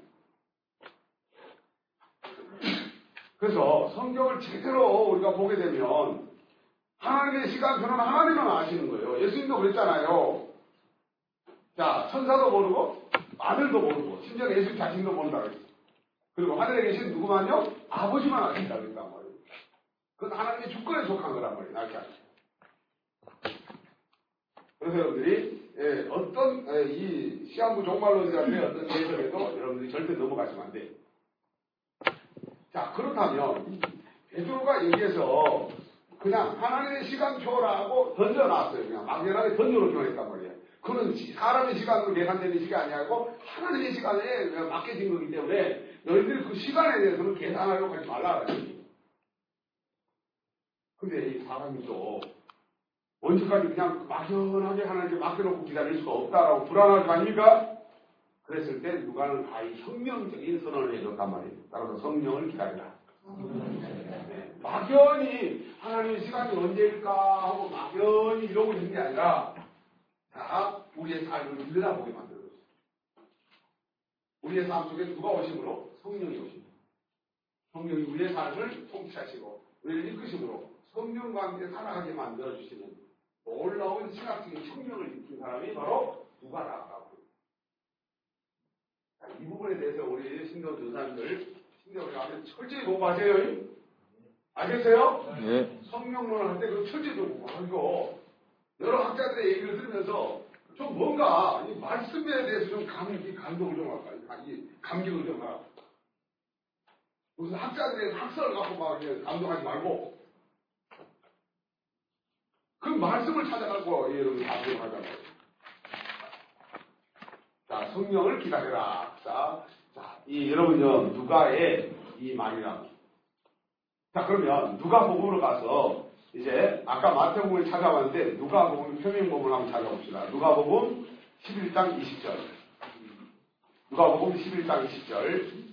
그래서 성경을 제대로 우리가 보게 되면 하나님의 시간표는 하나님은 아시는 거예요. 예수님도 그랬잖아요. 자, 천사도 모르고, 아들도 모르고, 심지어 예수 자신도 모른다 그랬어. 그리고 하늘에 계신 누구만요? 아버지만 아신다 그랬단 말이에요. 그건 하나님의 주권에 속한 거란 말이에요. 나게 그래서 여러분들이, 예, 어떤, 예, 이 시한부 종말론자들의 어떤 예설에도 여러분들이 절대 넘어가시면 안 돼요. 자, 그렇다면, 베드로가 여기에서 그냥 하나님의 시간표라고 던져놨어요. 그냥 막연하게 던져놓기만 했단 말이에요. 그는 사람의 시간으로 계산되는 시간이 아니고 하나님의 시간에 맡겨진 거기 때문에 너희들이 그 시간에 대해서는 계산하려고 하지 말라. 근데 이 사람이 또 언제까지 그냥 막연하게 하나님께 맡겨놓고 기다릴 수가 없다라고 불안할 거 아닙니까? 그랬을 때 누가는 아이 혁명적인 선언을 해줬단 말이에요. 따라서 성령을 기다리라. 네. 막연히 하나님의 시간이 언제일까 하고 막연히 이러고 있는 게 아니라 다 우리의 삶을 일어나보게 만들어줬어요. 우리의 삶 속에 누가 오심으로? 성령이 오십니다. 성령이 우리의 삶을 통치하시고 우리를 이끄심으로 성령과 함께 살아가게 만들어주시는 놀라운 신학적인 혁명을 일으킨 사람이 바로 누가라고 이 부분에 대해서 우리 신도 교사님들 신도를 가면 철저히 공부하세요. 알겠어요? 네. 성령론을 할 때그 철저히 공부하고 여러 학자들의 얘기를 들으면서 좀 뭔가 이 말씀에 대해서 좀 감기, 감동을 좀 할까? 이 감격을 좀 하라. 무슨 학자들의 학설을 갖고 막 감동하지 말고 그 말씀을 찾아가고 여러분 감동하자고. 자, 성령을 기다려라. 자, 자, 이 여러분요 누가의 이 말이라. 자, 그러면 누가 복음으로 가서 이제 아까 마태복음을 찾아왔는데 누가복음 표명복음을 한번 찾아봅시다. 누가복음 11장 20절. 누가복음 11장 20절.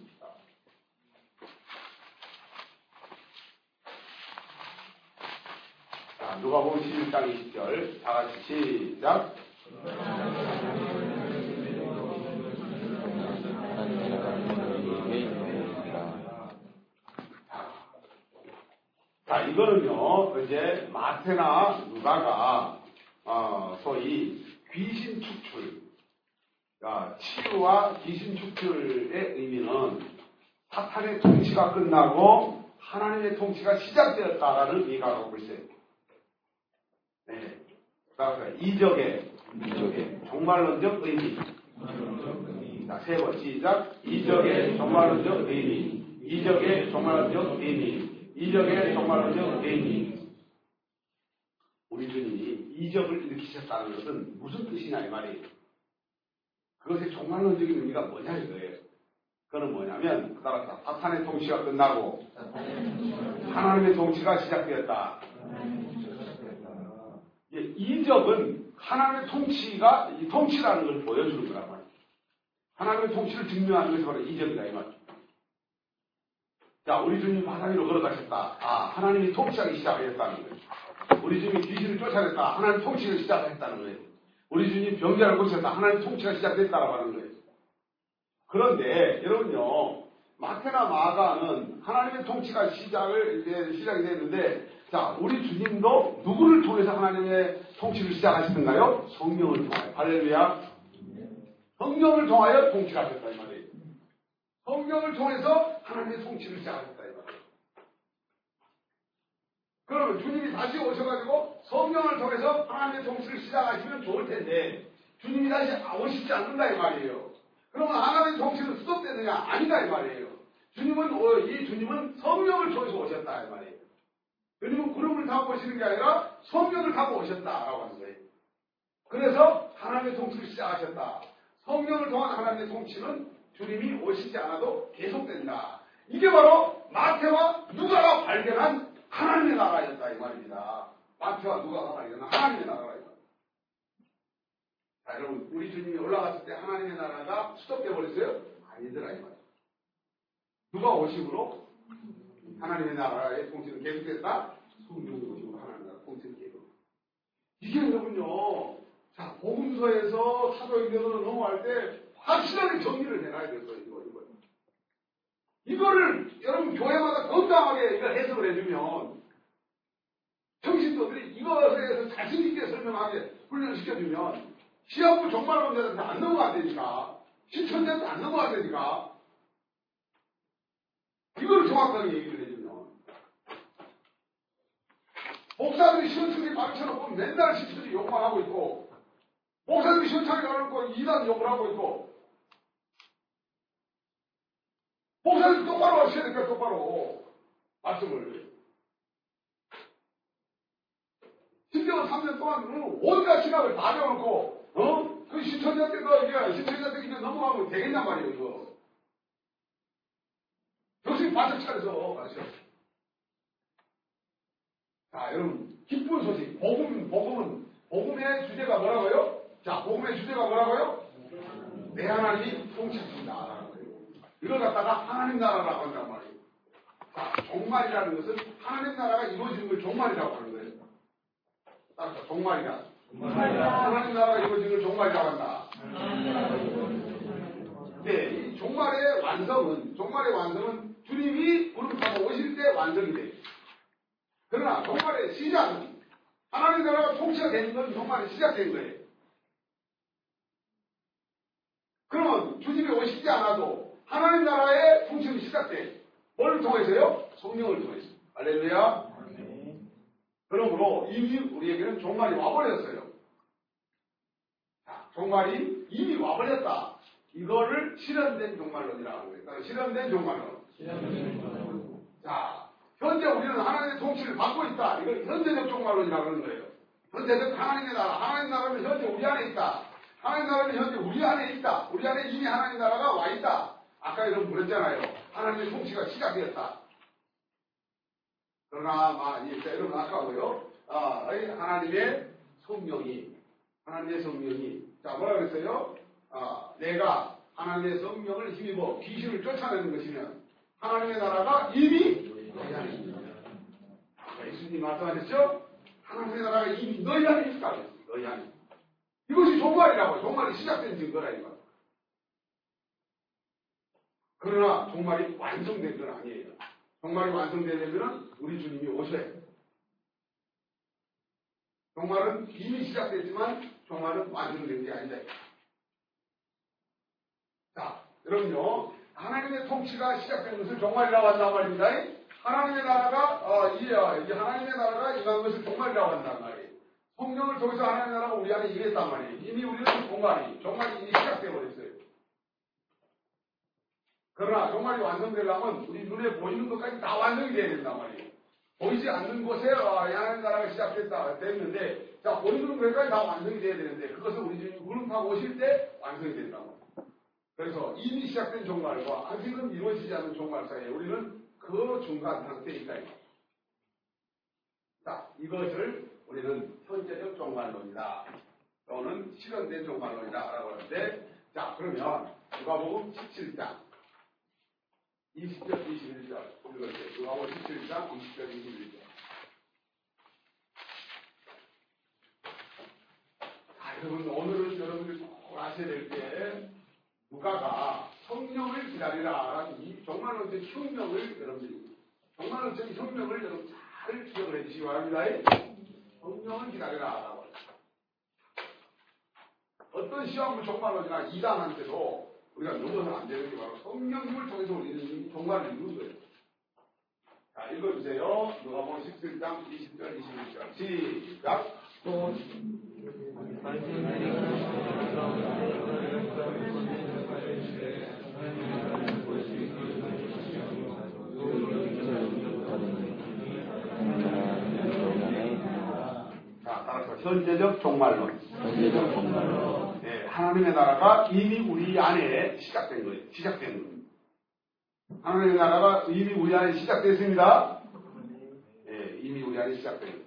자, 누가복음 11장 20절. 다 같이 시작. 자, 이거는요, 이제 마태나 누가가 어, 소위 귀신 축출, 아, 치유와 귀신 축출의 의미는 사탄의 통치가 끝나고 하나님의 통치가 시작되었다라는 의미가 갖고 있어요. 네. 따라서 이적의 이적의 종말론적 의미. 자, 세 번 시작. 이적의 종말론적 의미. 이적의 종말론적 의미. 이적의 종말론적 의미. 우리 주님이 이적을 일으키셨다는 것은 무슨 뜻이냐 이 말이에요. 그것의 종말론적인 의미가 뭐냐 이거예요. 그거는 뭐냐면 그 따라서 사탄의 통치가 끝나고 하나님의 통치가 시작되었다. 예, 이적은 하나님의 통치가 이 통치라는 걸 보여주는 거란 말이에요. 하나님의 통치를 증명하는 것이 바로 이적이다 이 말이에요. 자, 우리 주님 바다 위로 걸어가셨다. 아, 하나님이 통치하기 시작하셨다는 거예요. 우리 주님이 귀신을 쫓아냈다. 하나님 통치를 시작했다는 거예요. 우리 주님 병자를 고쳤다. 하나님 통치가 시작됐다라고 하는 거예요. 그런데 여러분요, 마태나 마가는 하나님의 통치가 시작을 시작이 됐는데, 자, 우리 주님도 누구를 통해서 하나님의 통치를 시작하시던가요? 성령을 통하여. 할렐루야. 성령을 통하여 통치를 하셨다 이 말이에요. 성령을 통해서 하나님의 통치를 시작하셨다 이 말이에요. 그러면 주님이 다시 오셔가지고 성령을 통해서 하나님의 통치를 시작하시면 좋을 텐데 주님이 다시 오시지 않는다 이 말이에요. 그러면 하나님의 통치는 스톱되느냐? 아니다 이 말이에요. 주님은 어, 이 주님은 성령을 통해서 오셨다 이 말이에요. 주님은 구름을 타고 오시는 게 아니라 성령을 타고 오셨다라고 하는 거예요. 그래서 하나님의 통치를 시작하셨다. 성령을 통한 하나님의 통치는 주님이 오시지 않아도 계속된다. 이게 바로 마태와 누가가 발견한 하나님의 나라였다 이 말입니다. 마태와 누가가 발견한 하나님의 나라였다. 자, 여러분 우리 주님이 올라갔을 때 하나님의 나라가 수독돼 버렸어요? 아니더라 이 말이에요. 누가 오심으로 하나님의 나라의 통치는 계속됐다? 성령이 오심으로 하나님의 나라 통치는 계속. 이게 여러분요. 자, 복음서에서 사도행전으로 넘어갈 때 확실하게 정리를 해놔야 돼요. 이거, 이거. 이거를 여러분 교회마다 건강하게 이걸 해석을 해주면 정신도들이 이것에 대해서 자신 있게 설명하게 훈련시켜주면 시합부 종말론자들한테 안 넘어가되니까 신천자한테 안 넘어가되니까 이걸 정확하게 얘기를 해주면 목사들이 시원찮게 가르쳐놓고 맨날 신천지 욕만 하고 있고 목사들이 시원찮게 가르쳐놓고 이단 욕을 하고 있고 목사님 똑바로 하셔야 되니까 똑바로 말씀을. 10년, 3년 동안 온갖 신학을 다 배워놓고, 어? 그 신천자 때, 그, 이게, 신천자 때 그냥 넘어가면 되겠냔 말이에요, 이거. 교수님 바짝 차려서 가르쳐. 자, 여러분, 기쁜 소식. 복음, 복음은, 복음의 주제가 뭐라고요? 자, 복음의 주제가 뭐라고요? 내 하나님이 통치하신다. 이걸 갖다가 하나님 나라라고 한단 말이에요. 자, 종말이라는 것은 하나님 나라가 이루어지는 걸 종말이라고 하는 거예요. 따라서 종말이다. 하나님 나라가 이루어지는 걸 종말이라고 한다. 네, 이 종말의 완성은, 종말의 완성은 주님이 구름 타고 오실 때 완성이 돼요. 그러나 종말의 시작은 하나님 나라가 통치가 되는 건 종말이 시작된 거예요. 그러면 주님이 오시지 않아도 하나님 나라의 통치는 시작돼. 뭘 통해서요? 성령을 통해서. 알렐루야. 그러므로 이미 우리에게는 종말이 와버렸어요. 자, 종말이 이미 와버렸다. 이거를 실현된 종말론이라고 거예요. 그러니까 실현된 종말론. 자, 현재 우리는 하나님의 통치를 받고 있다. 이걸 현재적 종말론이라고 하는 거예요. 현재적 하나님의 나라. 하나님 나라는 현재 우리 안에 있다. 하나님 나라는 현재 우리 안에 있다. 우리 안에 이미 하나님 나라가 와 있다. 아까 여러분 그랬잖아요. 하나님의 통치가 시작되었다. 그러나, 아, 예, 자, 여러분 아까고요. 아, 하나님의 성령이, 하나님의 성령이, 자, 뭐라 그랬어요? 아, 내가 하나님의 성령을 힘입어 귀신을 쫓아내는 것이면 하나님의 나라가 이미 너희 안에 있다. 예수님 말씀하셨죠? 하나님의 나라가 이미 너희 안에 있다. 너희 안에. 이것이 종말이라고, 종말이 시작된 증거라, 이거. 그러나 종말이 완성된 건 아니에요. 종말이 완성되려면 우리 주님이 오셔야 돼요. 종말은 이미 시작됐지만 종말은 완성된 게 아니다. 자, 여러분요. 하나님의 통치가 시작된 것을 종말이라고 한단 말입니다. 하나님의 나라가 어, 이, 어, 이 하나님의 나라가 임한 것을 종말이라고 한단 말이에요. 성령을 통해서 하나님의 나라가 우리 안에 임했단 말이에요. 이미 우리는 종말이 종말이 이미 시작되어 버렸어요. 그러나 종말이 완성되려면 우리 눈에 보이는 것까지 다 완성이 돼야 된단 말이에요. 보이지 않는 곳에 어, 하나님 나라가 시작됐다 됐는데 자 보이는 것까지 다 완성이 돼야 되는데 그것을 우리 주님 구름 타고 오실 때 완성이 말이에요. 그래서 이미 시작된 종말과 아직은 이루어지지 않은 종말 사이에 우리는 그 중간 상태에 있다. 자, 이것을 우리는 현재적 종말론이다. 또는 실현된 종말론이다. 라고 하는데, 자, 그러면 누가복음 17장 20절, 21절 읽어주세요. 누가복음 17장 20절, 21절. 자, 여러분, 오늘은 여러분들이 꼭 아셔야 될 게, 누가가 성령을 기다리라. 이 종말론적 혁명을 여러분들이, 종말론적 혁명을 여러분 잘 기억을 해주시기 바랍니다. 성령을 기다리라. 라고 어떤 시험을 종말론이나 이단한테도 우리가 넘어서는 안 되는 게 바로 성령님을 통해서 우리는 종말을 이루는 거예요. 자, 읽어주세요. 누가복음 17장 20절, 21절. 시작. 자, 따라서 현재적 종말론. 현재적 종말로 예, 하나님의 나라가 이미 우리 안에 시작된 거예요. 시작된 거예요. 하나님의 나라가 이미 우리 안에 시작됐습니다. 예, 이미 우리 안에 시작된 거예요.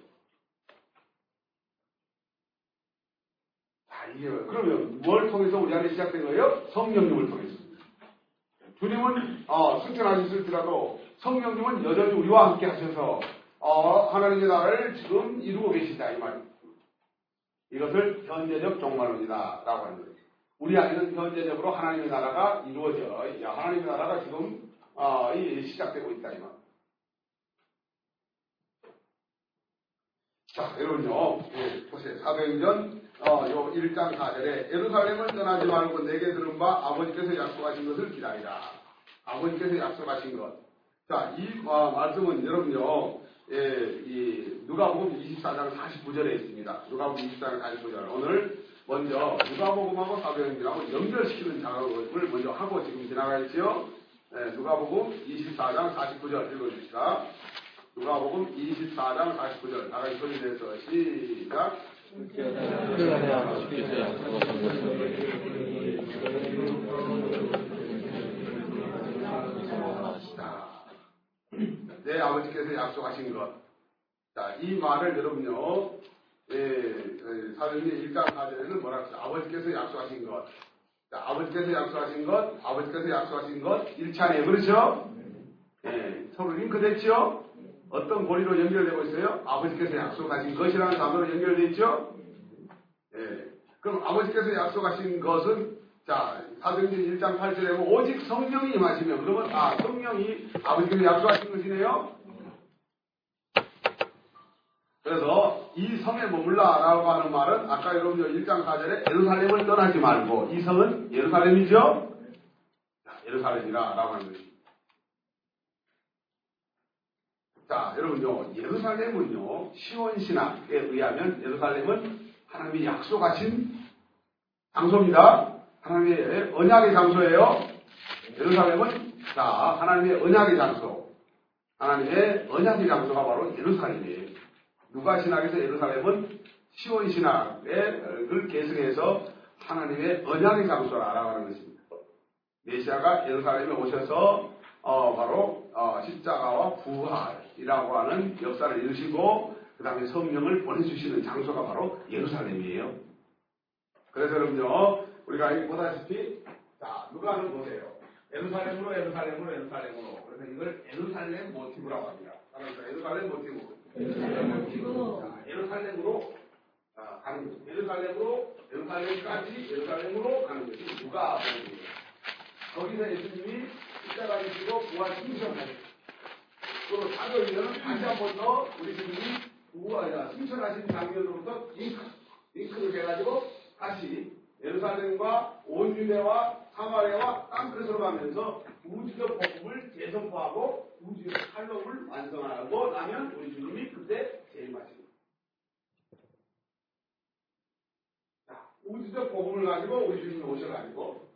자, 이게? 그러면 뭘 통해서 우리 안에 시작된 거예요? 성령님을 통해서. 주님은 어, 승천하셨을지라도 성령님은 여전히 우리와 함께 하셔서 어, 하나님의 나라를 지금 이루고 계시다 이 말입니다. 이것을 현재적 종말론이다 라고 하는 거예요. 우리 안에는 현재적으로 하나님의 나라가 이루어져 하나님의 나라가 지금 어, 이 시작되고 있다 이 말. 자 여러분요 예, 보세요 사도행전 어, 요 1장 4절에 예루살렘을 떠나지 말고 내게 들은 바 아버지께서 약속하신 것을 기다리라. 아버지께서 약속하신 것. 자, 이 어, 말씀은 여러분요, 예, 이 누가복음 24장 49절에 있습니다. 누가복음 24장 49절. 오늘 먼저 누가복음하고 사도행전하고 연결시키는 작업을 먼저 하고 지금 지나가겠지요. 예, 누가복음 24장 49절 읽어주시다. 누가복음 24장 49절 나가기 소리 내서 시작. 아버지께서 약속하신 것을 자, 내 아버지께서 약속하신 것. 자, 이 말을 여러분요, 예, 예, 사도행전 1장 4절에는 뭐라 그랬어요? 아버지께서 약속하신 것. 자, 아버지께서 약속하신 것, 아버지께서 약속하신 것, 1차례, 그렇죠? 예, 서로 링크됐죠? 어떤 고리로 연결되고 있어요? 아버지께서 약속하신 것이라는 단어로 연결되어 있죠? 예. 그럼 아버지께서 약속하신 것은 자, 사도행전 1장 8절에 뭐 오직 성령이 임하시면 그러면 아, 성령이 아버지께서 약속하신 것이네요. 그래서 이 성에 머물라라고 하는 말은 아까 여러분들 1장 4절에 예루살렘을 떠나지 말고 이 성은 예루살렘이죠? 자, 예루살렘이라라고 하는 것입니다. 자, 여러분요, 예루살렘은요, 시원신학에 의하면 예루살렘은 하나님이 약속하신 장소입니다. 하나님의 언약의 장소예요. 예루살렘은, 자, 하나님의 언약의 장소. 하나님의 언약의 장소가 바로 예루살렘이에요. 누가 신학에서 예루살렘은 시온 신학을 계승해서 하나님의 언약의 장소라라고 하는 것입니다. 메시아가 예루살렘에 오셔서 어, 바로 어, 십자가와 부활이라고 하는 역사를 이루시고 그 다음에 성령을 보내주시는 장소가 바로 예루살렘이에요. 그래서 여러분요 우리가 여기 보다시피 자 누가는 보세요. 예루살렘으로 예루살렘으로 예루살렘으로 그래서 이걸 예루살렘 모티브라고 합니다. 따라서 예루살렘 모티브. 자, 예루살렘으로 아, 가는 거죠. 예루살렘으로 예루살렘까지 예루살렘으로 가는 것이 누가 보는 거예요. 거기서 예수님이 십자가 지시고 부활 승천하셨어요. 또 사도행전은 다시 한 번 더 우리 주님이 우와, 승천하신 장면으로부터 잉크, 잉크를 해가지고 다시 예루살렘과 온 유대와 사마리아와 땅끝으로 가면서 우주적 복음을 재선포하고 우주적 칼럼을 완성하고 나면 우리 주님이 그때 제일 마칩니다. 자, 우주적 복음을 가지고 우리 주님이 오셔가지고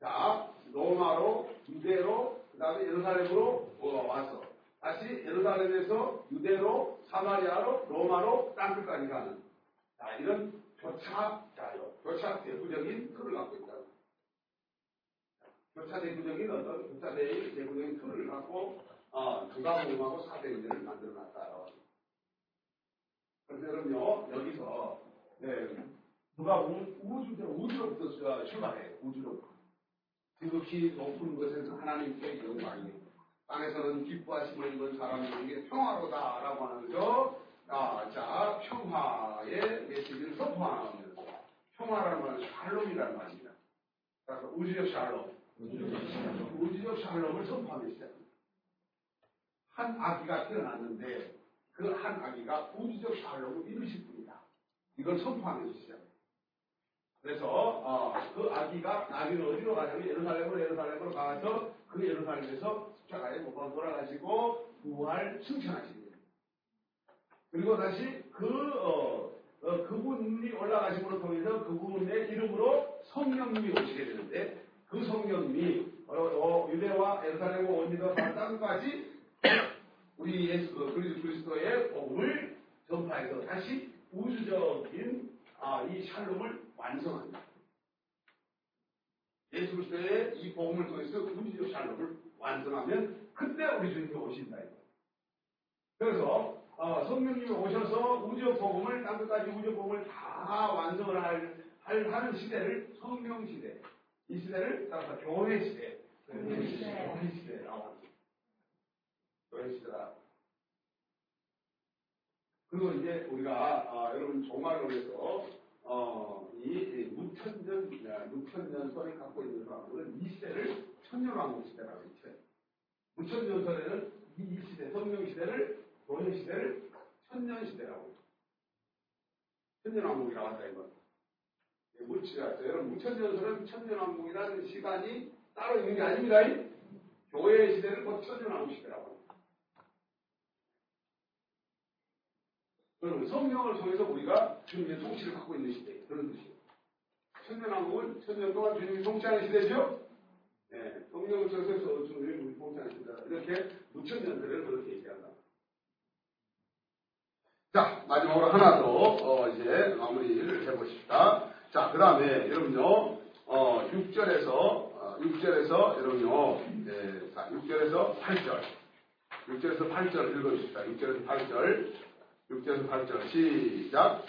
자, 로마로, 유대로, 그 다음에 예루살렘으로 어, 와서 다시 예루살렘에서 유대로, 사마리아로, 로마로 땅끝까지 가는 자, 이런 교차, 자, 교차 대구적인 틀을 갖고 있다. 교차 대구적인 어떤 교차 대구적인 틀을 갖고 어, 누가복음하고 사도행전을 만들어 놨다. 그래서 여러분요 여기서 네, 누가복음 우주적 우주로부터 출발해요. 우주로부터. 지극히 높은 곳에서 하나님께 영광이 땅에서는 기뻐하심을 입은 사람들에게 평화로다라고 거죠. 아, 자, 평화의 메시지를 선포하면서 평화라는 말은 샬롬이라는 말입니다. 그래서 우주적 샬롬, 우주적 샬롬을 선포하기 시작합니다. 한 아기가 태어났는데 그 한 아기가 우주적 샬롬을 이루실 분이다. 이걸 선포하는 시작합니다. 그래서 어, 그 아기가 나중에 어디로 가냐면 예루살렘으로 예루살렘으로 가서 그 예루살렘에서 십자가에 못 박아 돌아가시고 부활 승천하십니다. 그리고 다시 그 어, 어, 그분이 올라가심으로 통해서 그분의 이름으로 성령님이 오시게 되는데 그 성령님이 어, 어, 유대와 예루살렘과 온유다 땅까지 <coughs> 우리 예수 그 그리스도 그리스도의 복음을 전파해서 다시 우주적인 아, 이 샬롬을 완성합니다. 예수 그리스도의 이 복음을 통해서 우주적 샬롬을 완성하면 그때 우리 주님이 오신다. 그래서 어, 성령님이 오셔서 우주적 복음을 땅끝까지 우주적 복음을 다 완성을 할, 할 하는 시대를 성령 시대, 이 시대를 따라서 교회 시대, 교회 시대라고 합니다. 교회 시대다. 그리고 이제 우리가 어, 여러분 종말을 위해서 어, 이 무천년 무천년설을 갖고 있는 사람들은 이 시대를 천년왕국 시대라고 했죠. 무천년설에는 이 시대 성령 시대를 교회 시대를 천년 시대라고. 천년왕국이라고 한다 이건. 무치가 여러분 무천년설은 천년왕국이라는 시간이 따로 있는 게 아닙니다. 교회 시대를 곧 천년왕국 시대라고 합니다. 여러분 성령을 통해서 우리가 주님의 통치를 갖고 있는 시대 그런 뜻이에요. 천년왕국은 천년 동안 주님이 통치하는 시대죠. 네, 성령을 통해서 주님이 통치하는 시대다. 이렇게 무천년들을 그렇게 얘기한다. 자 마지막으로 하나 더 어, 이제 마무리를 해보십시다. 자 그 다음에 여러분요 어, 6절에서 어, 6절에서 여러분요 네, 자, 6절에서 8절 6절에서 8절 읽어주십시다. 6절에서 8절 6절에서 8절 시작.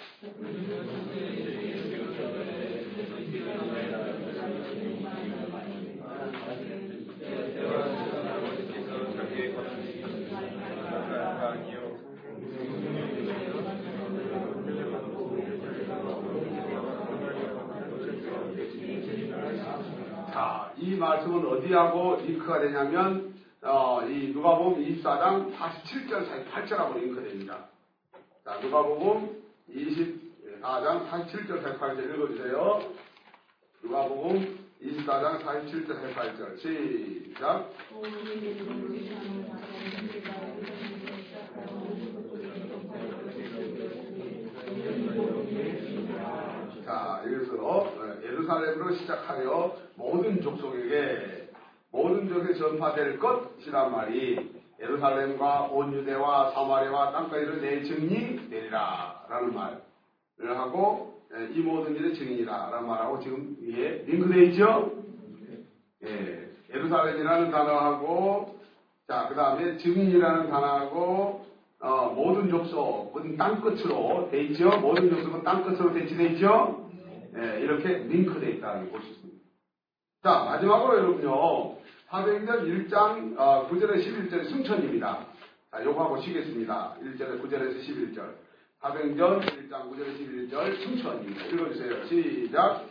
이 말씀은 어디하고 링크가 되냐면 어, 이 누가복음 24장 47절 48절하고 링크됩니다. 자, 누가복음 24장 47절 48절 읽어주세요. 누가복음 24장 47절 48절 시작. 자, 여기서 예루살렘으로 시작하여 모든 족속에게 모든 족에 전파될 것이란 말이 예루살렘과 온 유대와 사마리아와 땅까지를 내 증인이 되리라 라는 말을 하고 이 모든 일의 증인이라 라는 말하고 지금 위에 링크되어 있죠? 예, 예루살렘이라는 단어하고 자, 그 다음에 증인이라는 단어하고 어, 모든 족속은 땅끝으로 돼 있죠? 모든 족속은 땅끝으로 대치돼 있죠? 예, 이렇게 링크되어 있다는 걸볼수 있습니다. 자, 마지막으로 여러분요. 사도행전 1장 어, 9절에 11절의 승천입니다. 자, 요거 하고 쉬겠습니다. 1절에 9절에서 11절. 사도행전 1장 9절에 11절 승천입니다. 읽어주세요. 시작.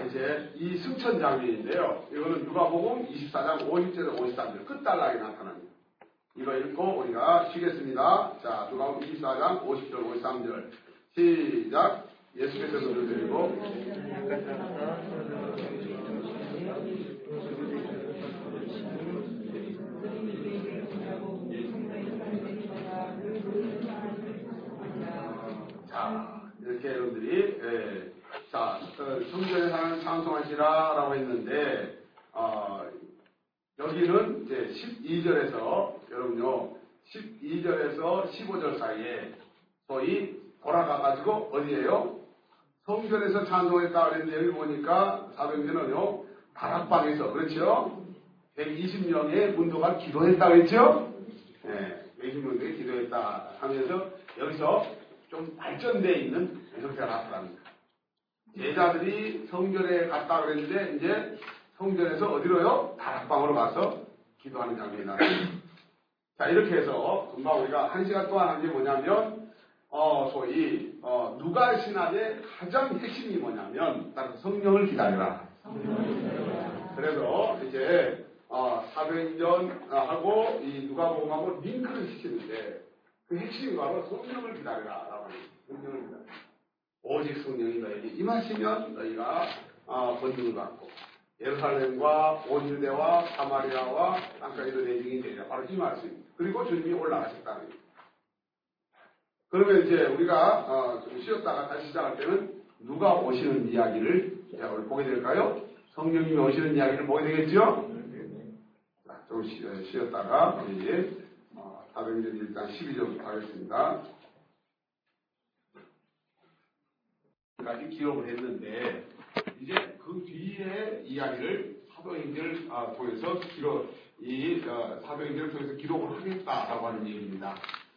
자, 이제 이 승천 장면인데요. 이거는 누가복음 24장 50절에서 53절 끝단락에 나타납니다. 이거 읽고 우리가 쉬겠습니다. 자, 누가복음 24장 50절 53절 시작. 예수께서 눈을 들고 자, 이렇게 여러분들이 예, 자, 어, 성전에 사는 찬송하시라라고 했는데 어, 여기는 이제 12절에서 여러분요 12절에서 15절 사이에 소위 돌아가가지고 어디에요? 성전에서 찬송했다 그랬는데 여기 보니까 사병전은요 다락방에서 그렇죠? 120명의 문도가 기도했다 그랬죠? 네, 120명들이 기도했다 하면서 여기서 좀 발전되어 있는 형태가 나타납니다. 제자들이 성전에 갔다 그랬는데 이제 성전에서 어디로요? 다락방으로 가서 기도하는 장면이 나옵니다. <clears throat> 자 이렇게 해서 금방 우리가 한 시간 동안 한 게 뭐냐면 어 소위 어, 누가 신학의 가장 핵심이 뭐냐면 따로 성령을 기다려라. 그래서 이제 어, 사도행전하고 이 누가복음하고 링크를 시키는데 그 핵심이 바로 성령을 기다려라라고 합니다. 성령을 기다려. 오직 성령이 너에게 임하시면 너희가 어, 권능을 받고 예루살렘과 온 유대와 사마리아와 땅까지도 내 증이 되리라. 바로 이 말씀. 그리고 주님이 올라가셨다는 거예요. 그러면 이제 우리가 어, 좀 쉬었다가 다시 시작할 때는 누가 오시는 이야기를 자, 오늘 보게 될까요? 성령님이 오시는 이야기를 보게 되겠죠? 자, 좀 쉬, 어, 쉬었다가 어, 사도행전 1장 12절부터 하겠습니다. 까지 기록을 했는데 이제 그 뒤에 이야기를 사도행전을 아, 통해서 기록 이 어, 사도행전을 통해서 기록을 하겠다라고 하는 얘기입니다.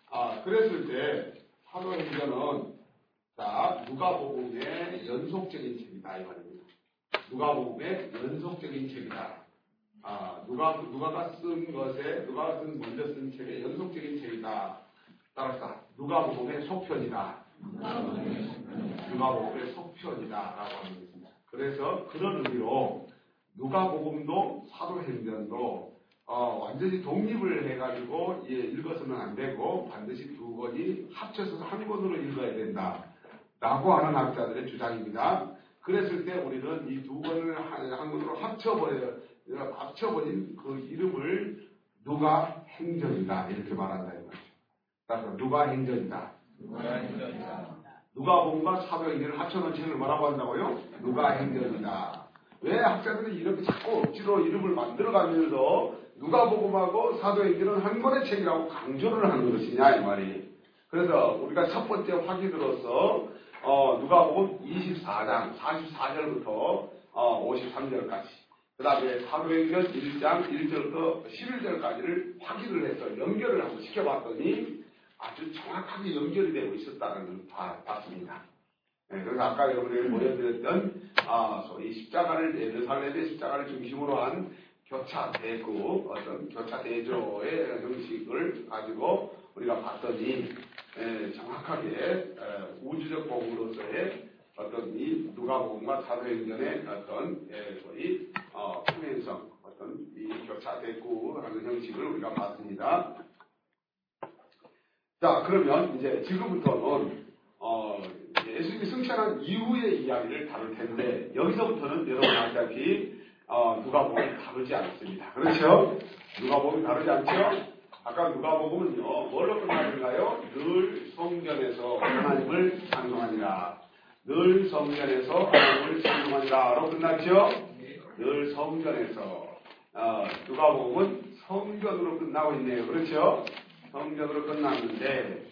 아, 그랬을 때 사도행전은 자 누가복음의 연속적인 책이다 이 말입니다. 누가복음의 연속적인 책이다. 아, 누가 누가가 쓴 것에 누가가 쓴 먼저 쓴 책의 연속적인 책이다. 따라서 누가복음의 속편이다. 누가복음의 속편이다라고 하는 것입니다. 그래서 그런 의미로 누가복음도 사도행전도 어, 완전히 독립을 해가지고 예, 읽어서는 안 되고 반드시 두 권이 합쳐서 한 권으로 읽어야 된다라고 하는 학자들의 주장입니다. 그랬을 때 우리는 이 두 권을 한, 한 권으로 합쳐버려 합쳐버린 그 이름을 누가 행전이다 이렇게 말한다 이 말이죠. 따라서 누가 행전이다. 누가 복음과 사도행전을 합쳐놓은 책을 뭐라고 한다고요? 누가 행전이다. 왜 학자들이 이렇게 자꾸 억지로 이름을 만들어가면서 누가 복음하고 사도행전은 한 권의 책이라고 강조를 하는 것이냐 이 말이. 그래서 우리가 첫 번째 확인으로서 어, 누가 복음 24장 44절부터 어, 53절까지 그 다음에 사도행전 1장 1절부터 11절까지를 확인을 해서 연결을 한번 시켜봤더니 아주 정확하게 연결이 되고 있었다는 걸 봤습니다. 네, 그래서 아까 여러분에게 보여드렸던 아, 소위 십자가를 예루살렘의 십자가를 중심으로 한 교차 대구 어떤 교차 대조의 형식을 가지고 우리가 봤더니 에, 정확하게 에, 우주적 복음으로서의 어떤 이 누가복음과 사도행전의 어떤 에, 소위 어, 평행성 어떤 이 교차 대구하는 형식을 우리가 봤습니다. 자, 그러면 이제 지금부터는 어, 예수님이 승천한 이후의 이야기를 다룰 텐데 여기서부터는 여러분 아시다시피 어, 누가복음이 다루지 않습니다. 그렇죠? 누가복음이 다루지 않죠? 아까 누가복음은요 뭘로 끝나는가요? 늘 성전에서 하나님을 찬송하니라. 늘 성전에서 하나님을 찬송하니라로 끝났죠? 늘 성전에서 어, 누가복음은 성전으로 끝나고 있네요. 그렇죠? 성전으로 끝났는데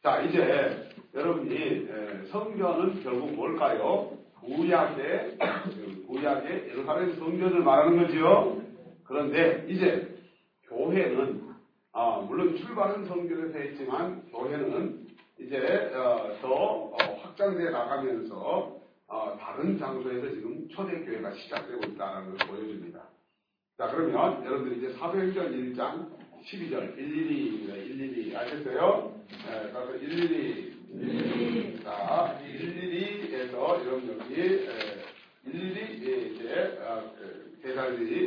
자 이제 여러분이 성전은 결국 뭘까요? 구약의 구약의 예루살렘 성전을 말하는 거죠. 그런데 이제 교회는 어, 물론 출발은 성전에서 했지만 교회는 이제 어, 더 어, 확장돼 나가면서 어, 다른 장소에서 지금 초대교회가 시작되고 있다는 걸 보여줍니다. 자 그러면 여러분들 이제 사도행전 1장 12절 일일이입니다. 일일이 아셨어요? 네, 그래서 일일이 자 일일이에서 여러분 여기 일일이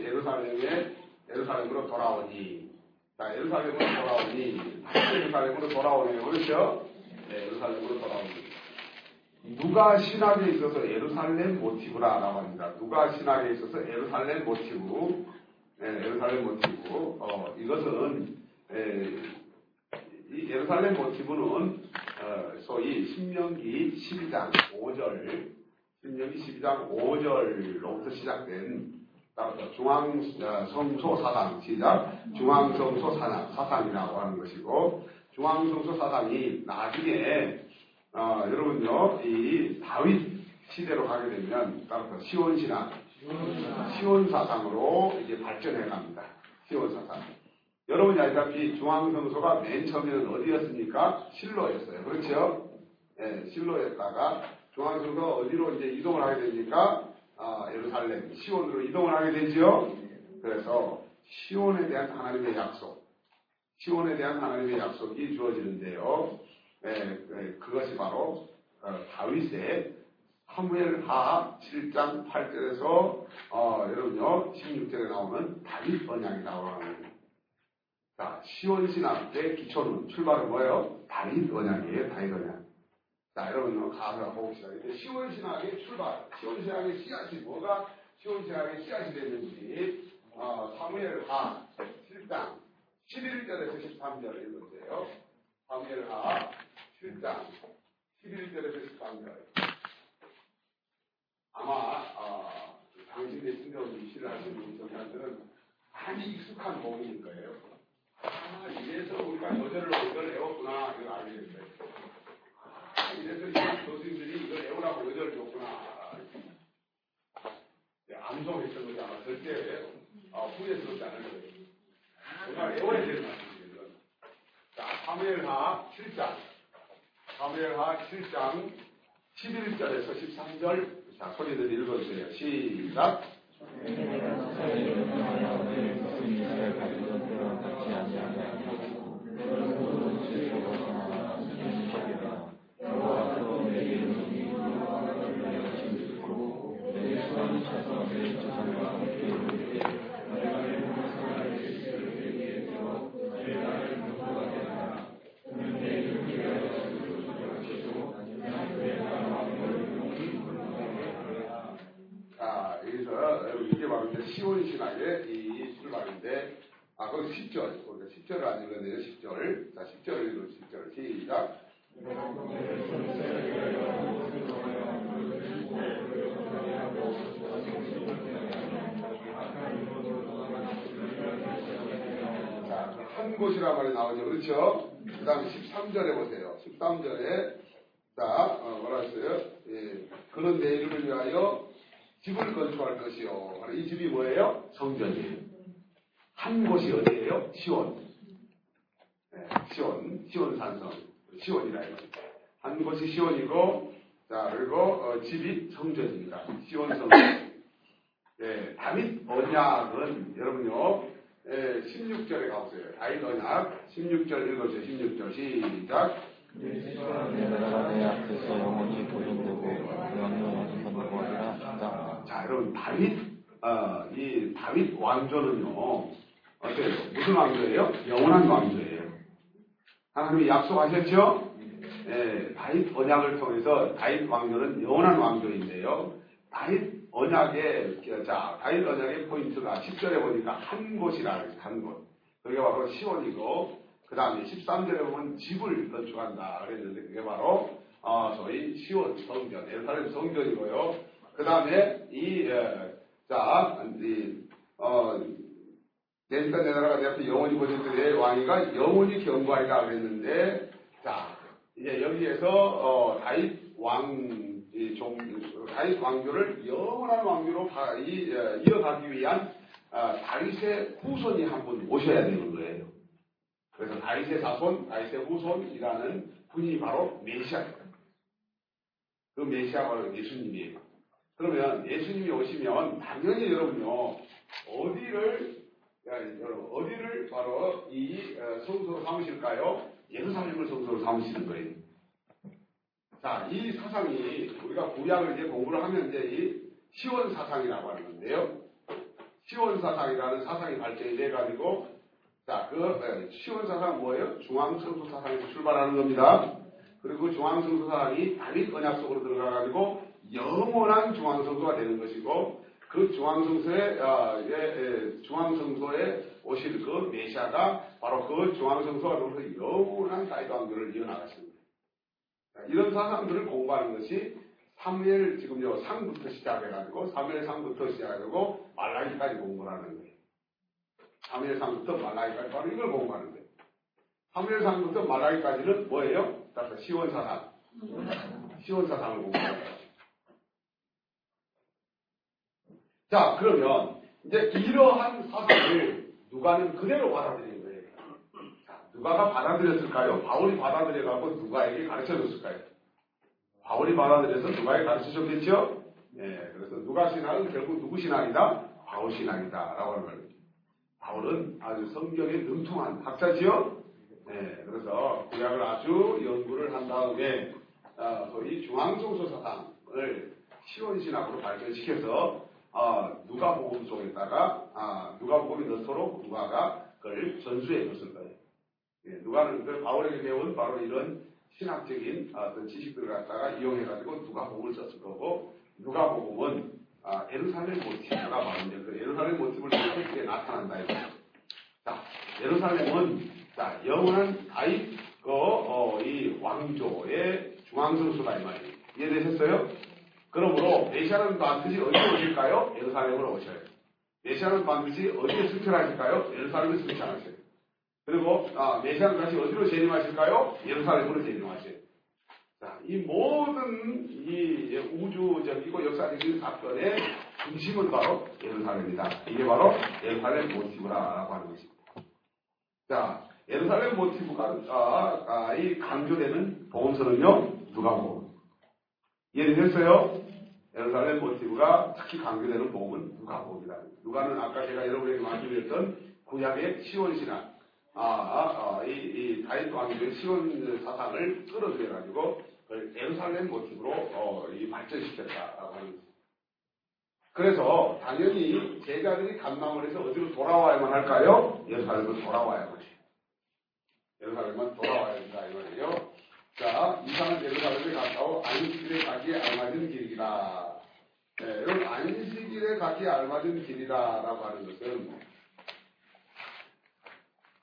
예루살렘에 예루살렘으로 돌아오니 자 예루살렘으로 돌아오니 예루살렘으로 돌아오네요 그렇죠? 네 예루살렘으로 돌아오니 누가 신학에 있어서 예루살렘 모티브라라고 합니다. 누가 신학에 있어서 예루살렘 모티브 네, 예루살렘 모티브. 어, 이것은 에, 이 예루살렘 모티브는 어, 소위 신명기 12장 5절 신명기 12장 5절로부터 시작된 따라서 중앙 성소 사상 시작. 중앙 성소 사상, 사상이라고 하는 것이고 중앙 성소 사상이 나중에 어, 여러분요 이 다윗 시대로 가게 되면 따라서 시온 신학 시온 사상으로 이제 발전해 갑니다. 시온 사상. 여러분이 알다시피 중앙성소가 맨 처음에는 어디였습니까? 실로였어요. 그렇죠? 예, 실로였다가 중앙성소 어디로 이제 이동을 하게 됩니까? 아, 예루살렘, 시온으로 이동을 하게 되지요. 그래서 시온에 대한 하나님의 약속, 시온에 대한 하나님의 약속이 주어지는데요. 예, 예, 그것이 바로 어, 다윗의 사무엘하 7장 8절에서 어, 여러분요 16절에 나오는 다윗 언약이라고 하는 자 시온 신학의 기초는 출발은 뭐예요? 다윗 언약이에요. 다윗 언약. 자 여러분 가서 봅시다. 이제 시온 신학의 출발, 시온 신학의 씨앗이 뭐가 시온 신학의 씨앗이 됐는지 어, 사무엘하 7장 11절에서 13절 읽으세요. 사무엘하 7장 11절에서 13절. 아마 어, 당신의 신경 이시를 하시는 정사들은 많이 익숙한 복음일 거예요. 아, 이래서 우리가 여절을 이걸 외웠구나 이걸 알게 된 거예요. 아, 이래서 이 교수님들이 이걸 외우라고 여절을 줬구나. 암송했던 거지 아마 절대 어, 후회스럽지 않을 거예요. 정말 외워야 되는 말씀이에요. 자, 사무엘하 7장. 사무엘하 7장 11절에서 13절 자, 소리들 읽어주세요. 시작. 아, 여기서 이게 바로 이제 시온 신학의 이 출발인데, 아, 거기 10절. 우리가 10절을 안 읽었네요, 10절. 자, 10절을 읽어 10절. 시작. 자, 한 곳이란 말이 나오죠. 그렇죠? 그 다음에 13절에 보세요. 13절에, 자, 어, 뭐라 했어요? 예, 그는 내 이름을 위하여 집을 건축할 것이요. 이 집이 뭐예요? 성전이에요. 한 곳이 어디예요? 시온. 네, 시온, 시온 산성. 시온이라 해요. 한 곳이 시온이고, 자, 그리고 어, 집이 성전입니다. 시온 성전. 네, 다윗 언약은 여러분요, 예, 16절에 가보세요. 다윗 언약 16절 읽어주세요. 16절 시작. 자, 여러분 다윗 어, 이 다윗 왕조는요 어때요? 무슨 왕조예요? 영원한 왕조예요. 하나님이 약속하셨죠? 예, 다윗 언약을 통해서 다윗 왕조는 영원한 왕조인데요. 다윗 언약의 자 다윗 언약의 포인트가 10절에 보니까 한 곳이라. 한 곳. 그게 바로 시온이고 그 다음에 13절에 보면 집을 건축한다 그랬는데 그게 바로 어, 소위 시온 성전, 예루살렘 성전이고요. 그 다음에 이, 에, 자, 이, 어, 내니까 내 나라가 내 앞에 영원히 보존되의 왕이가 영원히 경고하리라 그랬는데, 자, 이제 여기에서, 어, 다윗 왕, 이 종, 다윗 왕조를 영원한 왕조로 가, 이, 에, 이어가기 위한, 어, 다윗의 후손이 한 분 오셔야 되는 거예요. 그래서 다윗의 자손, 다윗의 후손이라는 분이 바로 메시아입니다. 그 메시아가 바로 예수님이에요. 그러면 예수님이 오시면 당연히 여러분요 어디를 야, 여러분 어디를 바로 이 어, 성소로 삼으실까요? 예루살렘을 성소로 삼으시는 거예요. 자, 이 사상이 우리가 구약을 이제 공부를 하면 이제 이 시원 사상이라고 하는 건데요. 시원 사상이라는 사상이 발전이 돼가지고 자, 그 네, 시원 사상 뭐예요? 중앙 성소 사상에서 출발하는 겁니다. 그리고 중앙 성소 사상이 다윗 언약 속으로 들어가가지고 영원한 중앙 성소가 되는 것이고 그 중앙성소에 아, 예, 예, 중앙성소에 오실 그 메시아가 바로 그 중앙성소가 되면서 영원한 왕조를 이어나가십니다. 이런 사상들을 공부하는 것이 3일 지금 요 상부터 시작해가지고 3일 상부터 시작해가지고 말라기까지 공부를 하는 거예요. 3일 상부터 말라기까지 바로 이걸 공부하는 거예요. 3일 상부터 말라기까지는 뭐예요? 시원사상. 시원사상을 공부하는 거예요. 자, 그러면 이제 이러한 사상을 누가는 그대로 받아들인 거예요. 자, 누가가 받아들였을까요? 바울이 받아들여갖고 누가에게 가르쳐 줬을까요? 바울이 받아들여서 누가에게 가르쳐 줬겠죠? 예, 그래서 누가 신앙은 결국 누구 신앙이다? 바울 신앙이다. 라고 하는 거예요. 바울은 아주 성경에 능통한 학자지요? 예, 그래서 구약을 아주 연구를 한 다음에, 어, 소위 중앙성소 사상을 시원신학으로 발전시켜서 어, 누가복음 속에다가 아, 누가복음이 넣도록 누가가 그걸 전수해 줬을 거예요. 예, 누가는 그 바울에게 배운 바로 이런 신학적인 어떤 지식들을 갖다가 이용해가지고 누가복음을 썼을 거고 누가복음은 아, 예루살렘 모티브가 이제 그 예루살렘 모티브를 이렇게 나타난다 이거죠. 자, 예루살렘은 자 영원한 다윗 그, 어, 이 왕조의 중앙성소다 이 말이에요. 이해되셨어요? 그러므로 메시아는 반드시 어디에 오실까요? 예루살렘으로 오셔요. 메시아는 반드시 어디에 승천하실까요? 예루살렘에 승천하셔요. 그리고 아, 메시아는 다시 어디로 재림하실까요? 예루살렘으로 재림하셔요. 자, 이 모든 이 우주적이고 역사적인 사건의 중심은 바로 예루살렘이다. 이게 바로 예루살렘 모티브라고 하는 것입니다. 자, 예루살렘 모티브가 아, 아, 이 강조되는 보험서는요 누가 보고 이해되셨어요? 예루살렘 모티브가 특히 강조되는 복음은 누가복음이다. 누가는 아까 제가 여러분에게 말씀드렸던 구약의 시원신앙, 아, 아, 아, 이, 이 다윗 왕조의 시원 사상을 끌어들여 가지고 예루살렘 모티브로 어, 이 발전시켰다라고 하는. 그래서 당연히 제자들이 감남을 해서 어디로 돌아와야만 할까요? 예루살렘으로 돌아와야만 해요. 예루살렘만 돌아와야 된다 이 말이에요. 자, 이상은 예루살렘에 가까워 안식일에 가기에 알맞은 길이다. 네, 여러분 안식일에 가기에 알맞은 길이다라고 하는 것은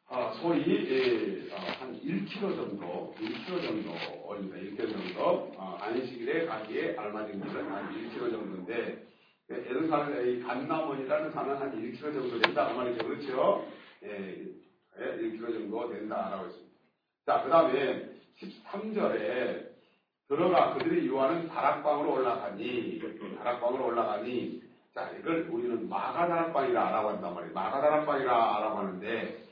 아, 소위 예, 아, 한 1km 정도, 1km 정도 올립니다. 1km 정도 아, 안식일에 가기에 알맞은 길은 한 1km 정도인데 예, 예루살렘의 간나몬이라는 산은 한 1km 정도 된다 그 말이죠. 그렇죠? 예, 예, 1km 정도 된다라고 했습니다. 자, 그 다음에 13절에 들어가 그들이 유하는 다락방으로 올라가니 다락방으로 올라가니 자 이걸 우리는 마가다락방이라 한단 말이에요. 마가다락방이라 하는데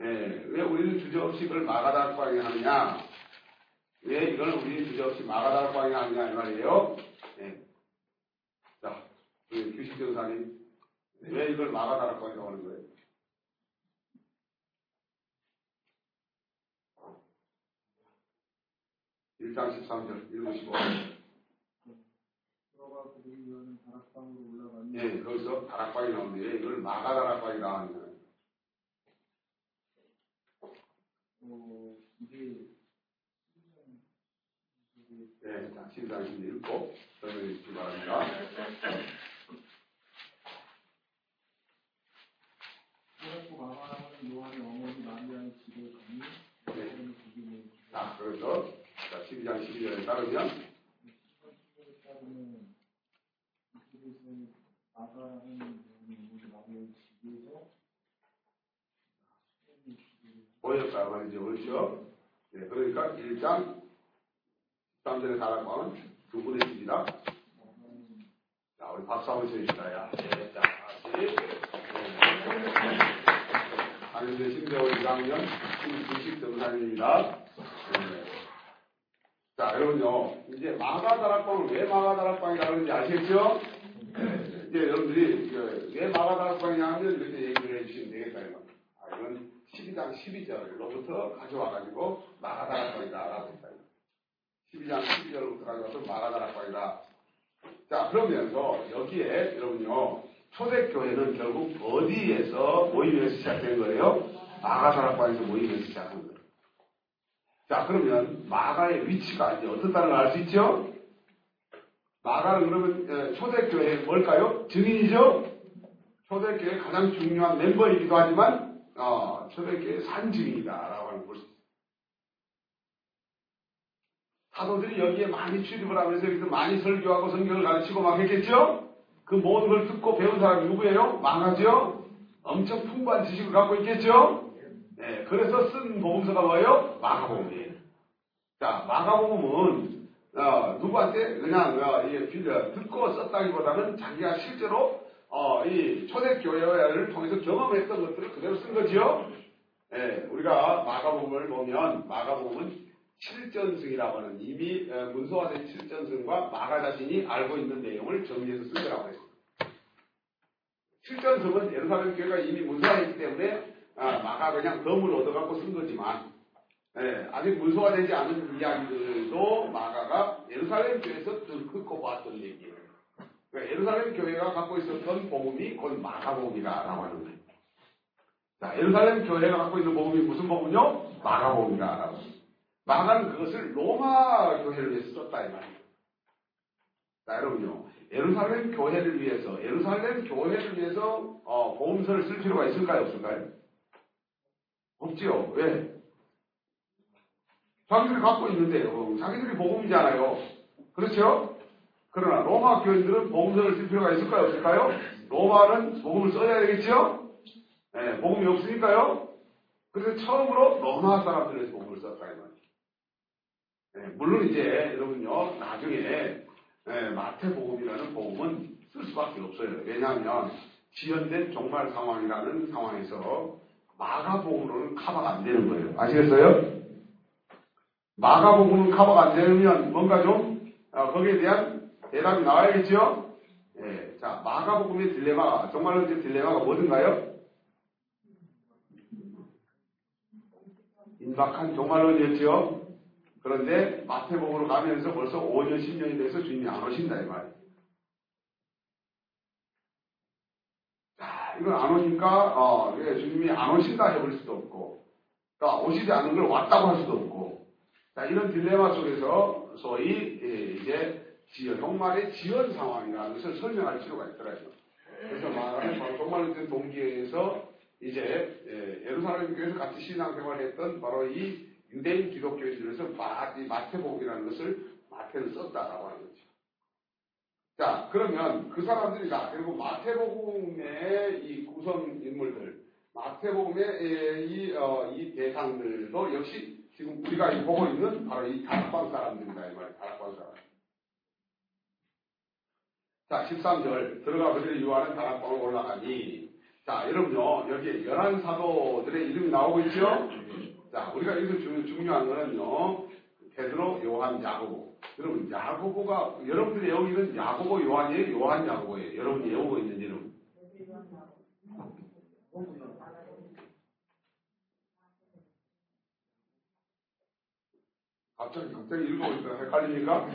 예, 왜 우리는 주저없이 이걸 마가다락방이 하느냐 왜 이걸 우리는 주저없이 마가다락방이 하느냐 이 말이에요. 예. 자, 규식 전사님 왜 이걸 마가다락방이라고 하는 거예요? 1장 13절 읽으시고. 들어가 그들이 위하는 다락방으로 올라가니 예, 거기서 다락방이 나오는데 이걸 마가 다락방이라 하는 거예요. 어, 이게 예, 자, 13, 16 읽고 설명해 주시기 바랍니다. 네. 자, 그래서 자, 12장 12절에 따르면 보였다 말이죠. 그렇죠? 예, 그러니까 1장 13절의 다락방은 두 분의 집이다. 자, 우리 박수 한번 쳐주시다. 야. 예, 자, 다시. 한일대 신대원 2학년 신주식 등산입니다. 예. 자, 여러분요, 이제 마가다락방을 왜 마가다락방이라고 하는지 아시겠죠? 예, 이제 여러분들이 그왜 마가다락방이냐 하면 이렇게 얘기를 해주시면 되겠다. 이거. 아, 이건 12장 12절로부터 가져와가지고 마가다락방이다라고 했다. 12장 12절부터 가져와서 마가다락방이다. 자, 그러면서 여기에 여러분요, 초대교회는 결국 어디에서 모임에서 시작된 거예요? 마가사락관에서 모임에서 시작한 거예요. 자, 그러면 마가의 위치가 이제 어떻다는 걸 알 수 있죠? 마가는 그러면 에, 초대교회의 뭘까요? 증인이죠? 초대교회 가장 중요한 멤버이기도 하지만 어, 초대교회 산증이다라고 하는 있어요. 사도들이 여기에 많이 출입을 하면서 여기서 많이 설교하고 성경을 가르치고 막 했겠죠? 그 모든 걸 듣고 배운 사람이 누구예요? 마가죠? 엄청 풍부한 지식을 갖고 있겠죠? 네, 그래서 쓴 복음서가 뭐예요? 마가복음이에요. 자, 마가복음은 어, 누구한테 그냥 어, 빌려 듣고 썼다기보다는 자기가 실제로 어, 이 초대교회를 통해서 경험했던 것들을 그대로 쓴 거지요. 예, 우리가 마가복음을 보면 마가복음은 칠전승이라고 하는 이미 어, 문서화된 칠전승과 마가 자신이 알고 있는 내용을 정리해서 쓴 거라고 했습니다. 칠전승은 예루살렘 교회가 이미 문서화했기 때문에 아, 마가 그냥 덤을 얻어갖고 쓴 거지만 예, 아직 문서화 되지 않은 이야기들도 마가가 예루살렘 교회에서 듣고 봤던 얘기예요. 그러니까 예루살렘 교회가 갖고 있었던 복음이 곧 마가 복음이다라고 하는 거예요. 자, 예루살렘 교회가 갖고 있는 복음이 무슨 복음이요? 마가 복음이다라고. 마가는 그것을 로마 교회를 위해서 썼다 이 말이에요. 자, 여러분요. 예루살렘 교회를 위해서, 예루살렘 교회를 위해서 어, 복음서를 쓸 필요가 있을까요, 없을까요? 없지요. 왜? 자기들이 갖고 있는데요. 자기들이 복음이잖아요. 그렇죠? 그러나 로마 교인들은 복음서를 쓸 필요가 있을까요? 없을까요? 로마는 복음을 써야 되겠죠? 네, 복음이 없으니까요. 그래서 처음으로 로마 사람들에서 복음을 썼다 이 말이에요. 네, 물론 이제 여러분요 나중에 네, 마태복음이라는 복음은 쓸 수밖에 없어요. 왜냐하면 지연된 종말 상황이라는 상황에서 마가복음으로는 커버가 안 되는 거예요. 아시겠어요? 마가복음은 커버가 안 되면 뭔가 좀 어, 거기에 대한 대답이 나와야겠죠? 예, 자 마가복음의 딜레마 정말로 이제 딜레마가 뭐든가요? 임박한 종말론이었죠. 그런데 마태복음으로 가면서 벌써 5년, 10년이 돼서 주님이 안 오신다 이 말이에요. 자, 이건 안 오니까 어, 예, 주님이 안 오신다 해볼 수도 없고, 그러니까 오시지 않은 걸 왔다고 할 수도 없고, 자 이런 딜레마 속에서 소위 예, 이제 지연, 종말의 지연 상황이라는 것을 설명할 필요가 있더라고요. 그래서 말하는 된 동기에서 이제 예, 예루살렘 교회에서 같이 신앙생활했던 바로 이 유대인 기독교인들에서 마, 이 마태복음이라는 것을 마태는 썼다라고 하는 거죠. 자, 그러면 그 사람들이다. 그리고 마태복음의 이 구성 인물들, 마태복음의 이, 어, 이 대상들도 역시 지금 우리가 이 보고 있는 바로 이 다락방 사람들이다. 이 말이에요. 다락방 사람. 자, 13절. 들어가 그들이 유하는 다락방으로 올라가니. 자, 여러분요. 여기에 열한 사도들의 이름이 나오고 있죠? 자, 우리가 여기서 주, 중요한 거는요. 베드로, 요한, 야고보. 여러분, 야고보가, 여러분들 이 외우기는 야고보, 요한이에요? 요한, 야고보예요? 여러분이 외우고 있는 이름. 갑자기, 갑자기 읽어보니까 헷갈립니까?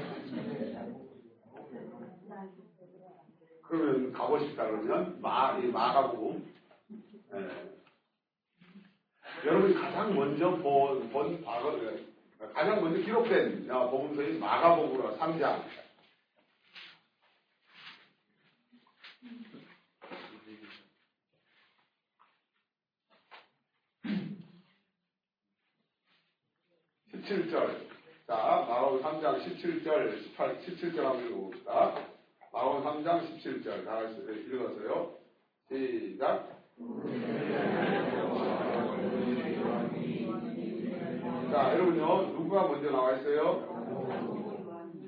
그러면 가고 싶다 그러면, 마, 이 마가복음. 예. 여러분이 가장 먼저 본, 본 과거, 가장 먼저 기록된 어, 복음서인 마가복음으로 3장. (17절) 자 마가복음 3장 17절 18 17절 한번 읽어봅시다. 마가복음 3장 17절. 다 같이 읽었어요. 시작 자, 여러분요, 누구가 먼저 나와 있어요?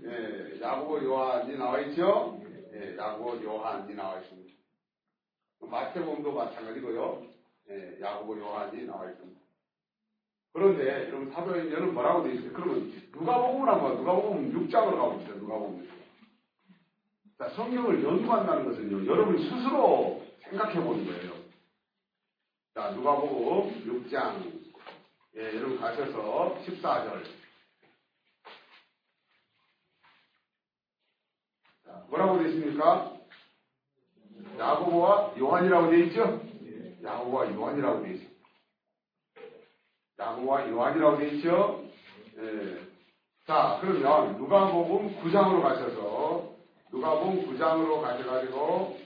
예, 야고보 요한이 나와 있죠? 예, 야고보 요한이 나와 있습니다. 마태복음도 마찬가지고요. 예, 야고보 요한이 나와 있습니다. 그런데 여러분 사도행전은 뭐라고 되어 있어요? 그러면 누가 복음을 한번 누가 복음 6장으로 가봅시다. 누가 복음. 자, 성경을 연구한다는 것은요, 여러분 스스로 생각해 보는 거예요. 자, 누가 복음 6장 예, 여러분 가셔서 14절. 자, 뭐라고 되어 있습니까? 야고보와 요한이라고 되어 있죠? 야고보와 요한이라고 되어 있죠. 야고보와 요한이라고 되어 있죠? 예. 자, 그러면 누가복음 9장으로 가셔서 누가복음 9장으로 가셔가지고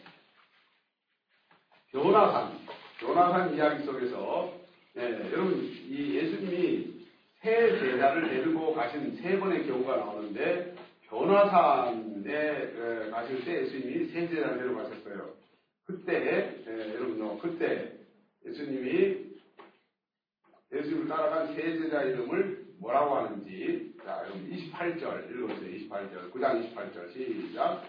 요나산, 요나산 이야기 속에서 예, 여러분 이 예수님이 세 제자를 데리고 가신 세 번의 경우가 나오는데 변화산에 에, 가실 때 예수님이 세 제자를 데려가셨어요. 그때 에, 여러분요 그때 예수님이 예수님을 따라간 세 제자 이름을 뭐라고 하는지 자 여러분 28절 읽어보세요. 28절 9장 28절 시작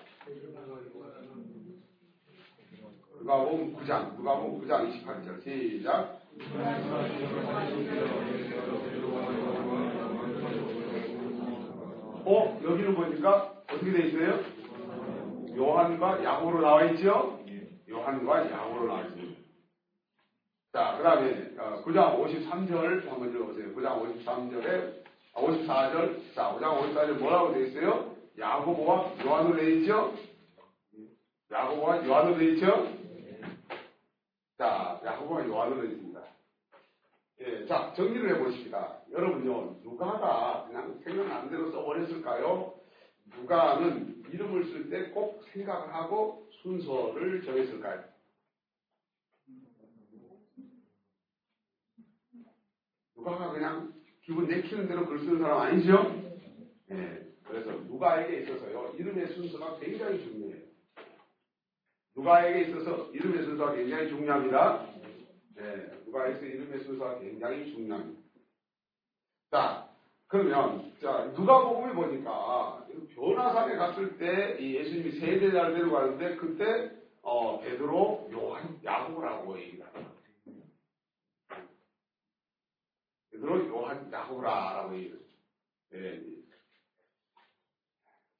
누가복음 9장 누가복음 9장 28절 시작 어 여기는 보니까 어떻게 돼 있어요? 요한과 야고로 나와 있죠? 요한과 야고로 나와 있습니다. 자, 그 다음에, 어, 9장 53절 한번 읽어보세요. 9장 53절에, 54절. 자, 9장 54절 뭐라고 되어 있어요? 야고보와 요한으로 되어 있죠? 야고보와 요한으로 되어 있죠? 자, 야고보와 요한으로 되어 있습니다. 예, 자, 정리를 해보십시다. 여러분요, 누가가 그냥 생각나는 대로 써버렸을까요? 누가는 이름을 쓸 때 꼭 생각을 하고 순서를 정했을까요? 누가가 그냥 기분 내키는 대로 글 쓰는 사람 아니죠? 예, 그래서 누가에게 있어서요, 이름의 순서가 굉장히 중요해요. 누가에게 있어서 이름의 순서가 굉장히 중요합니다. 예, 누가에서 이름의 순서가 굉장히 중요합니다. 자, 그러면, 자, 누가복음에 보니까, 변화산에 갔을 때, 이 예수님이 세대자를 데리고 가는데, 그때, 어, 베드로, 요한, 야고보라고 얘기합니다. 베드로, 요한, 야고보라라고 얘기해요. 예.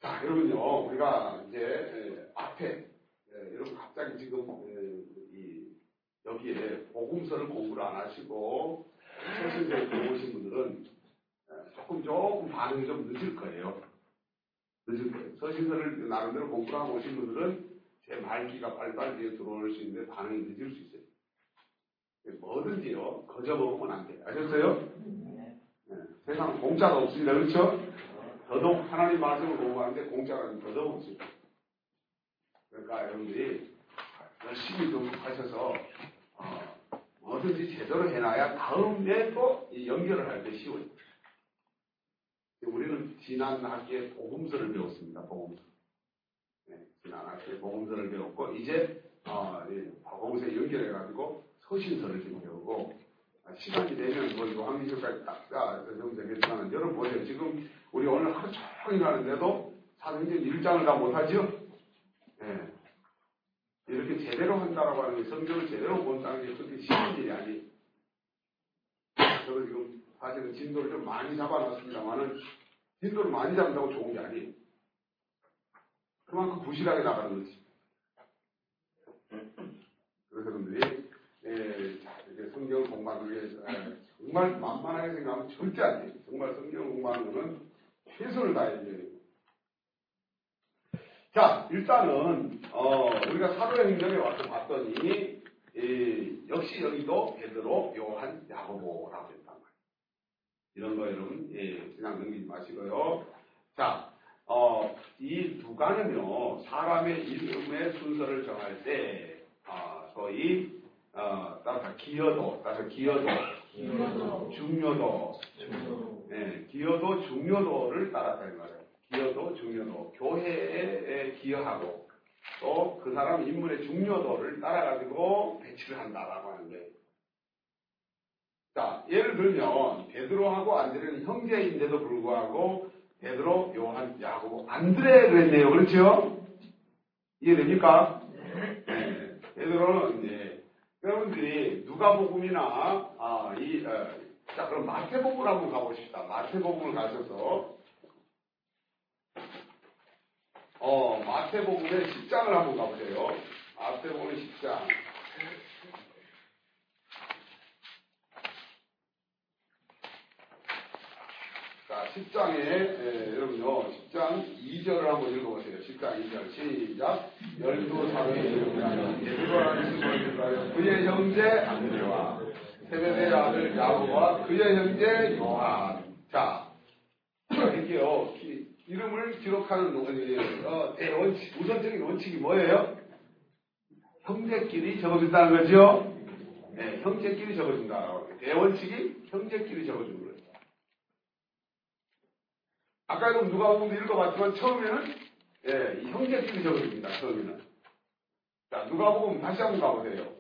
자, 여러분요, 우리가 이제, 예, 앞에, 예, 여러분 갑자기 지금, 예, 이, 여기에 복음서를 공부를 안 하시고, 서신서를 들어오신 분들은, 예, 조금 조금 반응이 좀 늦을 거예요. 늦을 거예요. 서신서를 나름대로 공부를 하고 오신 분들은 제 말기가 빨리빨리 들어올 수 있는데 반응이 늦을 수 있어요. 뭐든지요, 거저 먹으면 안 돼요. 아셨어요? 예, 세상 공짜가 없습니다. 그렇죠? 더더욱 하나님 말씀을 공부하는데 공짜가 더더욱 없습니다. 그러니까 여러분들이 열심히 좀 하셔서 어, 뭐든지 제대로 해놔야 다음에 또 연결을 할 때 쉬워요. 우리는 지난 학기에 복음서를 배웠습니다. 복음서. 네, 지난 학기에 복음서를 배웠고 이제 어, 복음서에 연결해가지고 서신서를 지금 배우고 아, 시간이 되면 뭐 요한기술까지 딱 정되겠지만 여러분 보세요. 지금 우리 오늘 하루 종일 하는데도 사도행전 1장을 다 못하죠? 제대로 한다라고 하는 게 성경을 제대로 본다는 게 그렇게 쉬운 일이 아니에요. 저도 지금 사실은 진도를 좀 많이 잡아놨습니다만은 진도를 많이 잡는다고 좋은 게 아니에요. 그만큼 부실하게 나가는 거지. 그래서 여러분들이 예, 자, 이렇게 성경 공부하기 위해서 예, 정말 만만하게 생각하면 절대 안 돼요. 정말 성경 공부하는 거는 최선을 다해야 돼요. 자, 일단은 어, 우리가 사도의 행전에 와서 봤더니 예, 역시 여기도 베드로, 요한, 야고보라고 했단 말이에요. 이런 거 여러분 예, 그냥 넘기지 마시고요. 자, 어, 이 누가는요 사람의 이름의 순서를 정할 때 어, 소위 어, 따라서 기여도, 따라서 기여도, 기여도, 중요도, 중요, 네, 기여도, 중요도를 따랐다는 말이에요. 기여도, 중요도, 교회에 기여하고 또 그 사람 인물의 중요도를 따라가지고 배치를 한다라고 하는 거예요. 자, 예를 들면 베드로하고 안드레는 형제인데도 불구하고 베드로, 요한, 야고보, 안드레 그랬네요. 그렇죠? 이해됩니까? 네. 베드로는 이제 여러분들이 누가복음이나 아, 이 어, 자, 그럼 마태복음을 한번 가보십시다. 마태복음을 가셔서 어, 마태복음의 10장을 한번 가보세요. 마태복음의 10장. 자, 10장에, 여러분요, 10장 2절을 한번 읽어보세요. 10장 2절. 시작. 열두 사도의 예수라는 신분을 들하여 그의 형제 안드레와 세베대의 아들 야고와 그의 형제 요한. 자, <clears throat> 이렇게요. 기- 이름을 기록하는 어, 대원칙, 우선적인 원칙이 뭐예요? 형제끼리 적어준다는 거죠? 네, 형제끼리 적어준다. 대원칙이 형제끼리 적어주는 거예요. 아까도 누가 보면 읽어봤지만 처음에는 예, 이 형제끼리 적어줍니다. 처음에는. 자, 누가 보면 다시 한번 가보세요.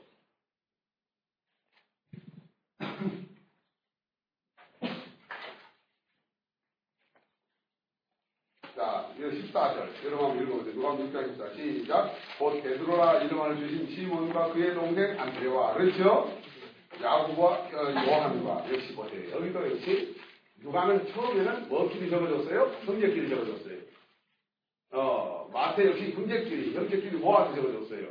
자, 이거 14절. 여러분 한번 읽어보세요. 누가 한번 읽자 시작. 곧 베드로라 이름을 주신 시몬과 그의 동생 안드레와 그렇죠? 야구와 어, 요한과 역시 보세요. 여기도 역시 누가는 처음에는 뭐끼리 적어줬어요? 형제끼리 적어줬어요. 어, 마태 역시 형제끼리, 형제끼리 모아서 적어줬어요.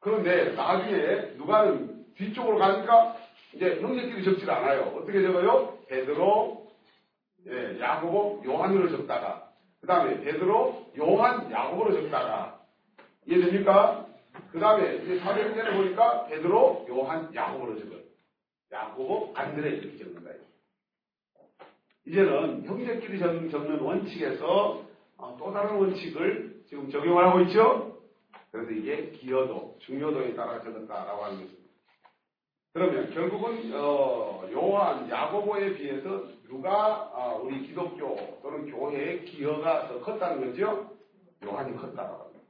그런데 나중에 누가는 뒤쪽으로 가니까 이제 형제끼리 적질 않아요. 어떻게 적어요? 베드로, 예, 야고보, 요한으로 적다가 그 다음에 베드로, 요한, 야고보로 적다가 이해됩니까? 그 다음에 이제 사도행전에 보니까 베드로, 요한, 야고보로 적어요. 야고보, 안드레 이렇게 적는 거예요. 이제는 형제끼리 적- 적는 원칙에서 어, 또 다른 원칙을 지금 적용을 하고 있죠? 그래서 이게 기여도, 중요도에 따라 적었다라고 하는 것입니다. 그러면 결국은 어, 요한, 야고보에 비해서 누가 어, 우리 기독교 또는 교회의 기여가 더 컸다는 거죠? 요한이 컸다라고 합니다.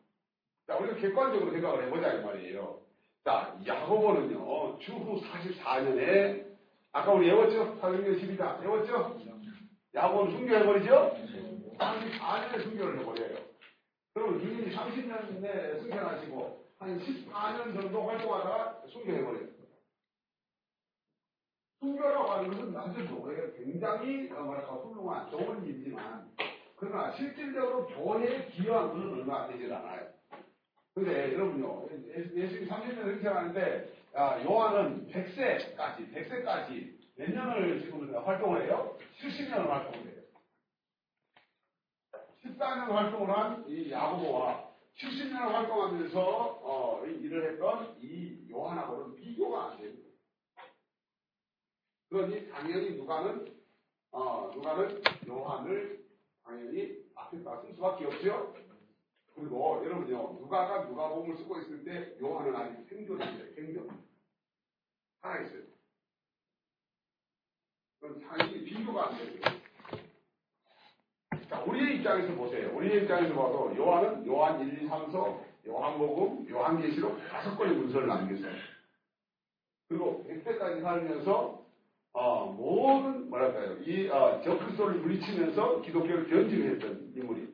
자, 우리가 객관적으로 생각을 해보자 이 말이에요. 자, 야고보는요, 주후 44년에 아까 우리 외웠죠? 사도행전 12장 외웠죠? 야고보는 순교해버리죠? 34년에 순교를 해버려요. 그러면 이미 30년 내에 순교하시고 한 14년 정도 활동하다가 순교해버려요. 순교라고 하는 것은 사실 굉장히 어, 뭐랄까 훌륭한 좋은 일이지만 그러나 실질적으로 교회에 기여한 것은 얼마 되질 않아요. 근데 여러분요, 예- 예수님이 30년 행세하는데 아, 요한은 100세까지, 100세까지 몇 년을 지금 활동을 해요? 70년을 활동을 해요. 14년 활동을 한 이 야고보와 70년을 활동하면서 어, 이 일을 했던 이 요한하고는 비교가 안 됩니다. 그러니 당연히 누가는 어, 누가는 요한을 당연히 앞에다 쓸 수밖에 없죠. 그리고 여러분요 누가가 누가복음을 쓰고 있을 때 요한은 아직 생존이에요. 생존. 살아 있어요. 그럼 당연히 비교가 안 돼요. 자, 우리의 입장에서 보세요. 우리의 입장에서 봐도 요한은 요한 1, 2, 3서, 요한복음, 요한계시록 다섯 권의 문서를 남겼어요. 그리고 100세까지 살면서 어, 모든 뭐랄까요 이 어, 적그리스도를 물리치면서 기독교를 견증했던 인물이.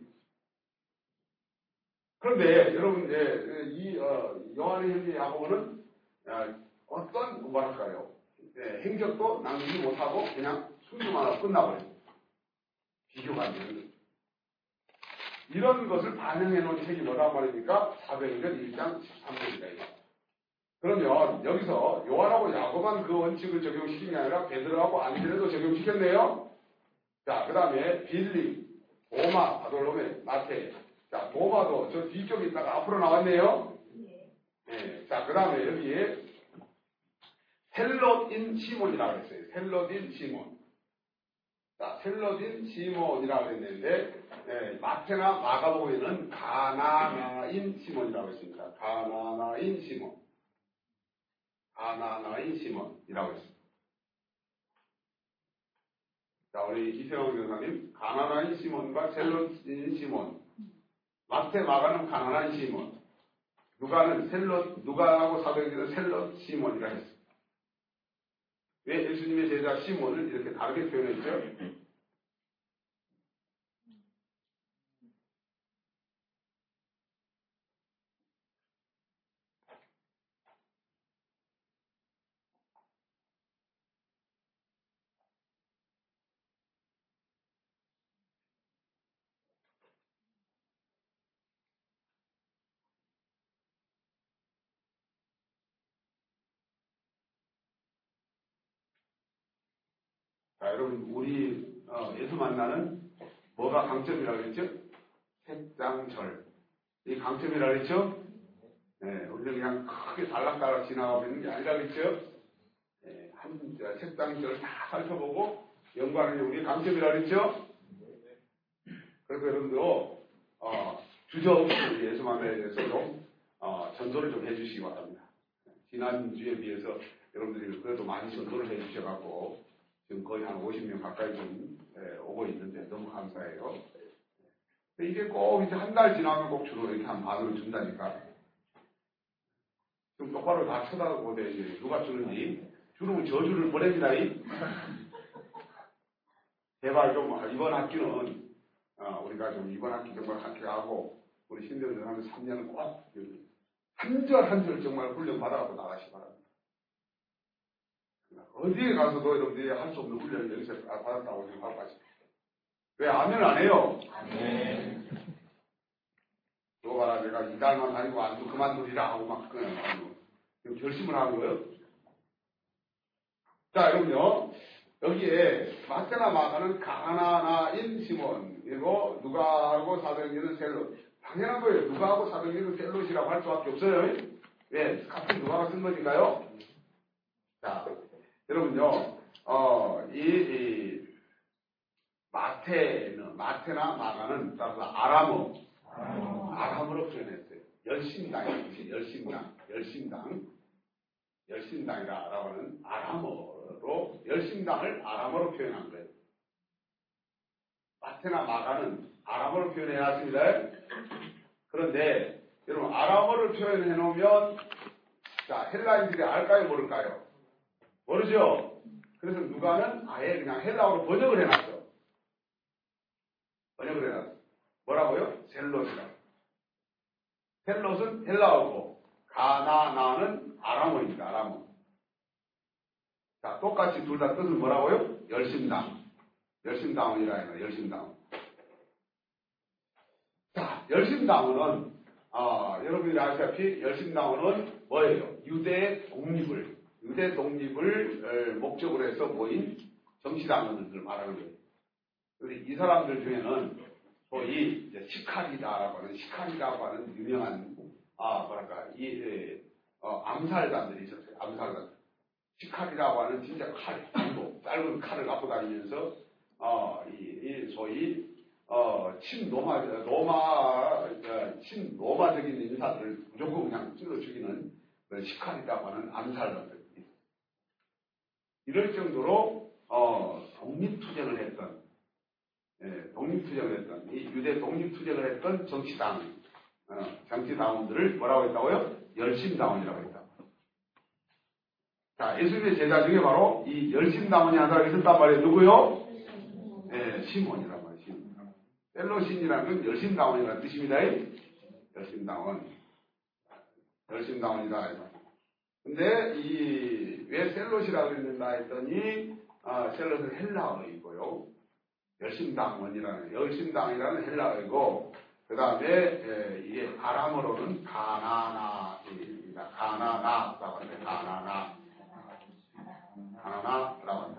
그런데 여러분 이제 이 어, 요한의 형제 야고보는 어, 어떤 뭐랄까요 예, 행적도 남기지 못하고 그냥 순교만 하고 끝나버려요. 비교가 안 되는. 이런 것을 반영해 놓은 책이 뭐란 말입니까? 사도행전 1장 13절입니다. 그러면 여기서 요한하고 야고만 그 원칙을 적용시킨 게 아니라 베드로하고 안드레도 적용시켰네요. 자, 그 다음에 빌리, 도마, 바돌로메, 마테. 자, 도마도 저 뒤쪽에 있다가 앞으로 나왔네요. 네. 자, 그 다음에 여기에 셀롯인 시몬이라고 했어요. 셀롯인 시몬. 자, 셀롯인 시몬이라고 했는데, 예, 마테나 마가복음에는 가나나인 시몬이라고 했습니다. 가나나인 시몬. 가나나인 시몬이라고 했습니다. 자, 우리 이세영 교사님, 가나나인 시몬과 셀롯인 시몬. 마테 마가는 가나나인 시몬. 누가는 셀롯, 누가하고 사도행전은 셀롯 시몬이라 했습니다. 왜 예수님의 제자 시몬을 이렇게 다르게 표현했죠? 자, 여러분, 우리 어, 만나는 뭐가 강점이라고 그랬죠? 색장절. 이 강점이라고 그랬죠? 예, 우리는 그냥 크게 달락달락 지나가고 있는 게 아니라 그랬죠? 예, 한 저, 색장절 다 살펴보고 연구하는 게 우리 강점이라고 그랬죠? 그래서 여러분도 어, 주저없이 우리 예수 만나에 대해서 좀 어, 전도를 좀 해주시기 바랍니다. 지난주에 비해서 여러분들이 그래도 많이 전도를 해주셔갖고 지금 거의 한 50명 가까이 좀 예, 오고 있는데 너무 감사해요. 이게 꼭 이제 한 달 지나면 꼭 주로 이렇게 한 반으로 준다니까. 좀 똑바로 다 쳐다보되 이제 누가 주는지 주는 저주를 보냅니다. 이. <laughs> 제발 좀 이번 학기는 어, 우리가 좀 이번 학기 정말 학교하고 우리 신대들 하는 3년은 꼭한절 한 절 정말 훈련 받아갖고 나가시 기 바랍니다. 어디에 가서도 여러분들이 할 수 없는 훈련을 여기서 받았다고 생각하고 가십시오. 왜 아멘 안 해요? 너 봐라 내가 이달만 다니고 안도 그만두리라 하고 막 그냥 결심을 하는 거예요. 자 여러분요 여기에 마테나 마가는 가나나인 시몬 그리고 누가하고 사도행전은 셀롯 당연한 거예요. 누가하고 사도행전은 셀롯이라고 할 수밖에 없어요. 왜? 같은 누가가 쓴 거니까요. 자 여러분요 어, 이, 이 마테는 마테나 마가는 따라서 아람어 아람어로 표현했어요. 열심당이라는 뜻이 열심당, 열심당, 열심당이라고 하는 아람어로 열심당을 아람어로 표현한 거예요. 마테나 마가는 아람어로 표현해야 했습니다. 그런데 여러분 아람어를 표현해 놓으면 자 헬라인들이 알까요 모를까요? 모르죠. 그래서 누가는 아예 그냥 헬라어로 번역을 해놨어. 번역을 해놨어. 뭐라고요? 셀롯이라고. 셀롯은 헬라어고 가나나는 아람어입니다. 아람어. 자, 똑같이 둘 다 뜻은 뭐라고요? 열심당. 열심당원이라 해요. 열심당원. 자, 열심당원은 어, 여러분들이 아시다시피 열심당원은 뭐예요? 유대의 독립을 유대 독립을 목적으로 해서 모인 정치당원들을 말하는 거예요. 그런데 이 사람들 중에는 소위 시카리다라고 하는 시카리라고 하는 유명한 아 뭐랄까 이 어, 암살단들이 있었어요. 암살단. 시카리라고 하는 진짜 칼, 짧고 짧은 칼을 갖고 다니면서 어, 이, 이 소위 어, 친노마 노마 어, 친노마적인 인사들을 무조건 그냥 찔러 죽이는 그 시카리라고 하는 암살단들. 이럴 정도로 어, 독립투쟁을 했던 예, 독립투쟁을 했던 이 유대 독립투쟁을 했던 정치당 어, 정치당원들을 뭐라고 했다고요? 열심당원이라고 했다. 자 예수님의 제자 중에 바로 이 열심당원이 한 사람이 있었단 말이에요. 누구요? 예, 시몬이란 말이에요. 시몬. 셀로신이라는 건 열심당원이라는 뜻입니다. 열심당원. 열심당원이다. 근데 이 왜 셀롯이라고 했는가 했더니 아, 셀롯은 헬라어이고요. 열심당원이라는 열심당이라는 헬라어이고 그 다음에 이게 아람어로는 가나나입니다. 가나나라고 하는데 가나나 가나나라고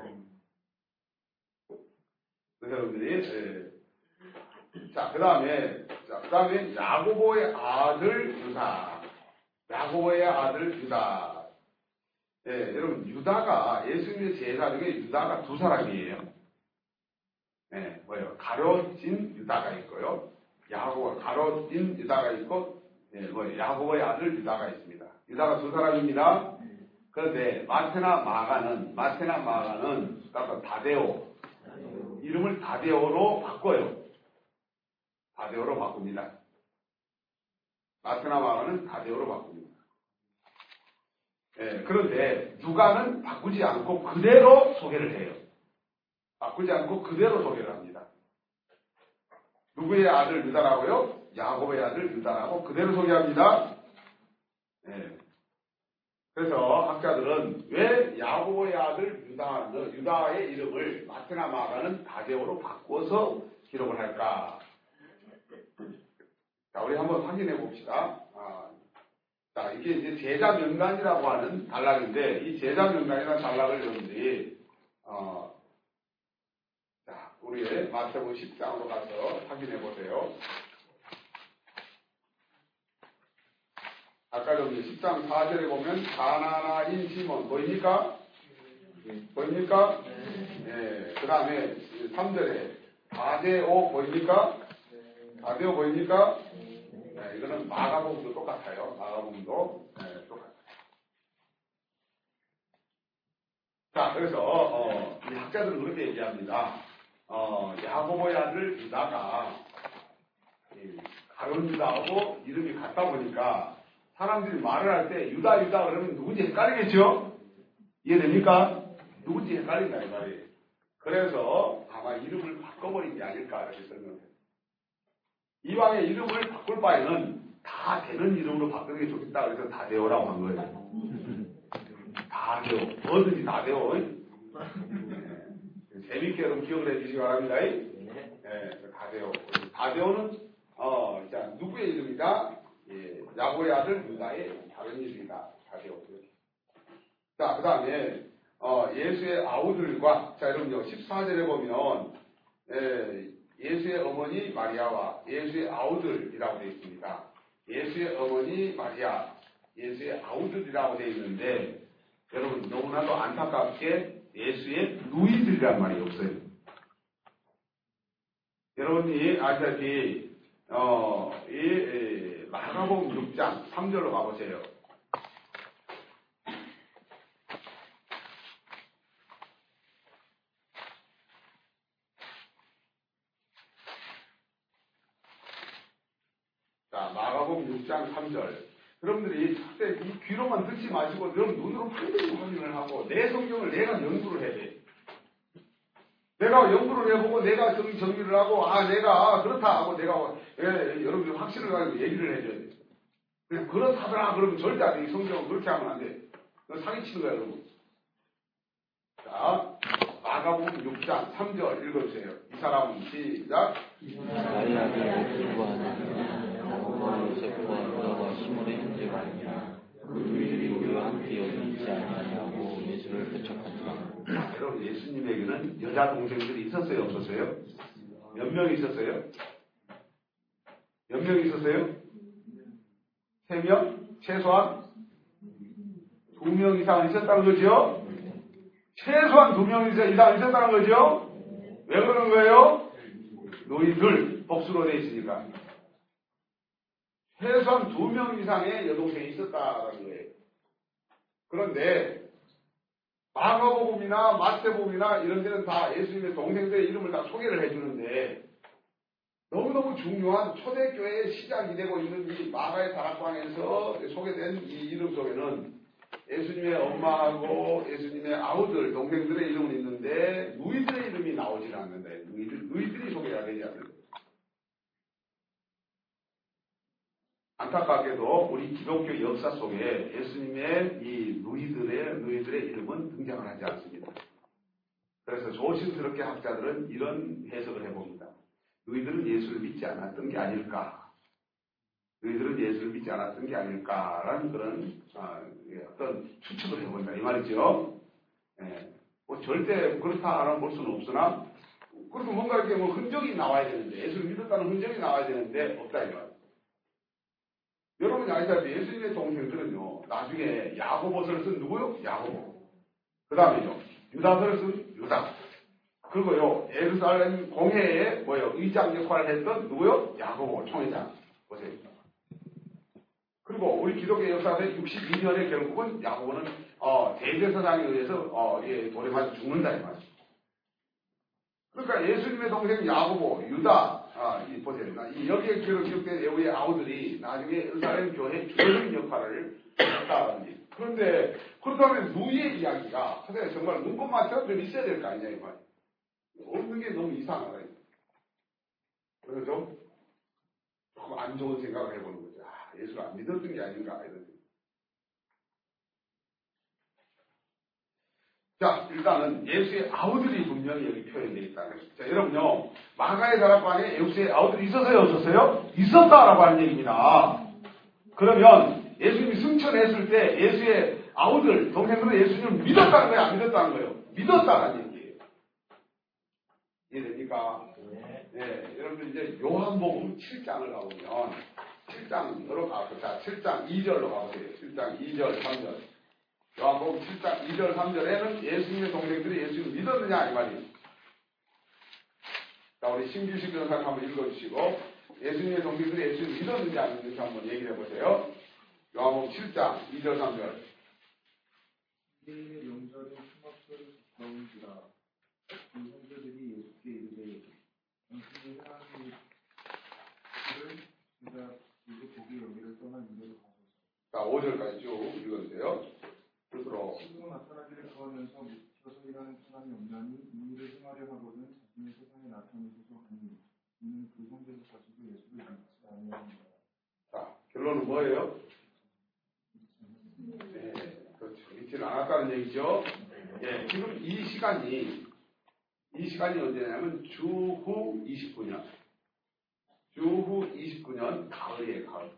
그래서 여러분들이 예. 자그 다음에 자 그 다음에 야고보의 아들 유다 야고보의 아들 유다 예, 여러분 유다가 예수님의 제자 중에 유다가 두 사람이에요. 예, 뭐예요? 가로진 유다가 있고요. 야고보 가로진 유다가 있고 예, 뭐 야고보의 아들 유다가 있습니다. 유다가 두 사람입니다. 그런데 마테나 마가는 마테나 마가는 다데오 이름을 다데오로 바꿔요. 다데오로 바꿉니다. 마테나 마가는 다데오로 바꿉니다. 예, 그런데 누가는 바꾸지 않고 그대로 소개를 해요. 바꾸지 않고 그대로 소개를 합니다. 누구의 아들 유다라고요? 야곱의 아들 유다라고 그대로 소개합니다. 예. 그래서 학자들은 왜 야곱의 아들 유다, 유다의 이름을 마테나 마가는 다제오로 바꿔서 기록을 할까? 자, 우리 한번 확인해 봅시다. 아, 자, 이게 이제 제자 명단이라고 하는 단락인데, 이 제자 명단이라는 단락을 여러분들이, 어, 자, 우리의 마태복음 10장으로 가서 확인해 보세요. 아까 여기 10장 4절에 보면 가나나인 시몬 보입니까? 보입니까? 예. 그 다음에 3절에 다데오 보입니까? 다데오 보입니까? 네, 이거는 마가복음도 똑같아요. 마가복음도 네, 똑같아요. 자, 그래서 어, 이 학자들은 그렇게 얘기합니다. 어, 야고보의 아들 유다가 가론 유다하고 이름이 같다 보니까 사람들이 말을 할 때 유다 유다 그러면 누군지 헷갈리겠죠? 이해됩니까? 누군지 헷갈린다 이 말이에요. 그래서 아마 이름을 바꿔버린 게 아닐까 이렇게 설명해요. 이왕에 이름을 바꿀 바에는 다 되는 이름으로 바꾸는 게 좋겠다 그래서 다대오라고 한 거예요. 다대오. 뭐든지 다대오. 네. 재밌게 여러분 기억을 해주시기 바랍니다. 네, 다대오. 다대오는 어, 자, 누구의 이름이다? 예, 야고의 아들 유다의 다른 이름이다. 다대오. 자, 그 다음에 어, 예수의 아우들과 자 여러분요 14절에 보면 예, 예수의 어머니 마리아와 예수의 아우들이라고 되어 있습니다. 예수의 어머니 마리아, 예수의 아우들이라고 되어 있는데 여러분 너무나도 안타깝게 예수의 누이들이란 말이 없어요. 여러분이 아시다시피 어, 이, 이 마가복음 6장 3절로 가보세요. 1장 3절. 여러분들이 절대 이 귀로만 듣지 마시고 여러분 눈으로 반드시 확인을 하고 내 성경을 내가 연구를 해야 돼. 내가 연구를 해보고 내가 정, 정리를 하고 아 내가 그렇다 하고 내가 예, 여러분들 확신을 가지고 얘기를 해줘야 돼. 그냥 그렇다더라 그러면 절대 안 돼. 이 성경은 그렇게 하면 안 돼. 너 사기치는 거야 여러분. 자 마가복음 6장 3절 읽어주세요. 이 사람은 시작. 야고보와 요셉과 유다와 시몬의 형제가 아니라 그들이 우리와 함께 여기 있지 아니하냐고 예수를 배척하니라. 여러분 예수님에게는 여자 동생들이 있었어요 없었어요? 몇 명 있었어요? 몇 명 있었어요? 세 명? 최소한 두 명 이상 있었다는 거죠? 최소한 두 명 이상 있었다는 거죠? 왜 그러는 거예요? 노인들 복수로 돼 있으니까 최소한 두명 이상의 여동생이 있었다는 거예요. 그런데 마가복음이나 마태복음이나 이런 데는 다 예수님의 동생들의 이름을 다 소개를 해주는데 너무너무 중요한 초대교회의 시작이 되고 있는 이 마가의 다락방에서 소개된 이 이름 속에는 예수님의 엄마하고 예수님의 아우들, 동생들의 이름은 있는데 누이들의 이름이 나오질 않는다. 누이들, 누이들이 소개가 되지 않는다. 안타깝게도 우리 기독교 역사 속에 예수님의 이 누이들의 누이들의 이름은 등장을 하지 않습니다. 그래서 조심스럽게 학자들은 이런 해석을 해봅니다. 누이들은 예수를 믿지 않았던 게 아닐까. 너희들은 예수를 믿지 않았던 게 아닐까라는 그런 아, 예, 어떤 추측을 해본다 이 말이죠. 예, 뭐 절대 그렇다라는 볼 수는 없으나 그래도 뭔가 이렇게 뭐 흔적이 나와야 되는데 예수를 믿었다는 흔적이 나와야 되는데 없다 이 말. 여러분이 아시다시피 예수님의 동생들은요 나중에 야고보서를 쓴 누구요? 야고보. 그 다음에요 유다서를 쓴 유다. 그리고요 예루살렘 공회에 뭐요 의장 역할을 했던 누구요? 야고보 총회장. 보세요. 그리고 우리 기독교 역사에서 62년에 결국은 야고보는 어, 대제사장에 의해서 어, 예, 돌에 맞아 죽는다 이 말이죠. 그러니까 예수님의 동생 야고보, 유다, 아, 이 보세요. 이 여기에 기록된 예후의 아우들이 나중에 예루살렘 교회 주도적인 역할을 얘기. 그런데 그렇다면 누이의 이야기가 사실 정말 눈꽃만처럼 좀 있어야 될 거 아니냐 이 말이에요. 없는 게 너무 이상하다. 그래서 좀 조금 안 좋은 생각을 해보는 거죠. 아, 예수를 안 믿었던 게 아닌가 이런. 자, 일단은 예수의 아우들이 분명히 여기 표현되어 있다는 거죠. 자, 여러분요, 마가의 다락방에 예수의 아우들이 있었어요, 없었어요? 있었다라고 하는 얘기입니다. 그러면 예수님이 승천했을 때 예수의 아우들, 동생들은 예수님을 믿었다는 거예요, 안 믿었다는 거예요? 믿었다는 얘기예요. 이해됩니까? 네. 여러분들 이제 요한복음 7장을 가보면 7장으로 가고 자 7장 2절로 가보세요. 7장 2절 3절 요한복음 7장 2절 3절에는 예수님의 동생들이 예수를 믿었느냐 이 말이에요. 자 우리 신규식 변호사 한번 읽어주시고 예수님의 동생들이 예수를 믿었느냐 안 믿는지 한번 얘기해 보세요. 요한복음 7장 2절 3절 이의 명절에 수박들을 가까운지라 그 형제들이 예수께 이르되 당신이 하나님의 를 제가 이제 보기 여기를 떠난 이들을 가소서 자 5절까지 쭉 읽어주세요. 스스로 스스로 나타나기를 구하면서 묻혀서 일하는 사람이 없나니 이 일을 행하려 하거든 자신의 세상에 나타내소서 하니 이는 그 형제를 가지고 예수를 믿지 아니합니다. 자 결론은 뭐예요? 네, 그렇죠. 믿지는 않았다는 얘기죠. 예, 지금 이 시간이, 이 시간이 언제냐면 주후 29년. 주후 29년 가을이에요, 가을.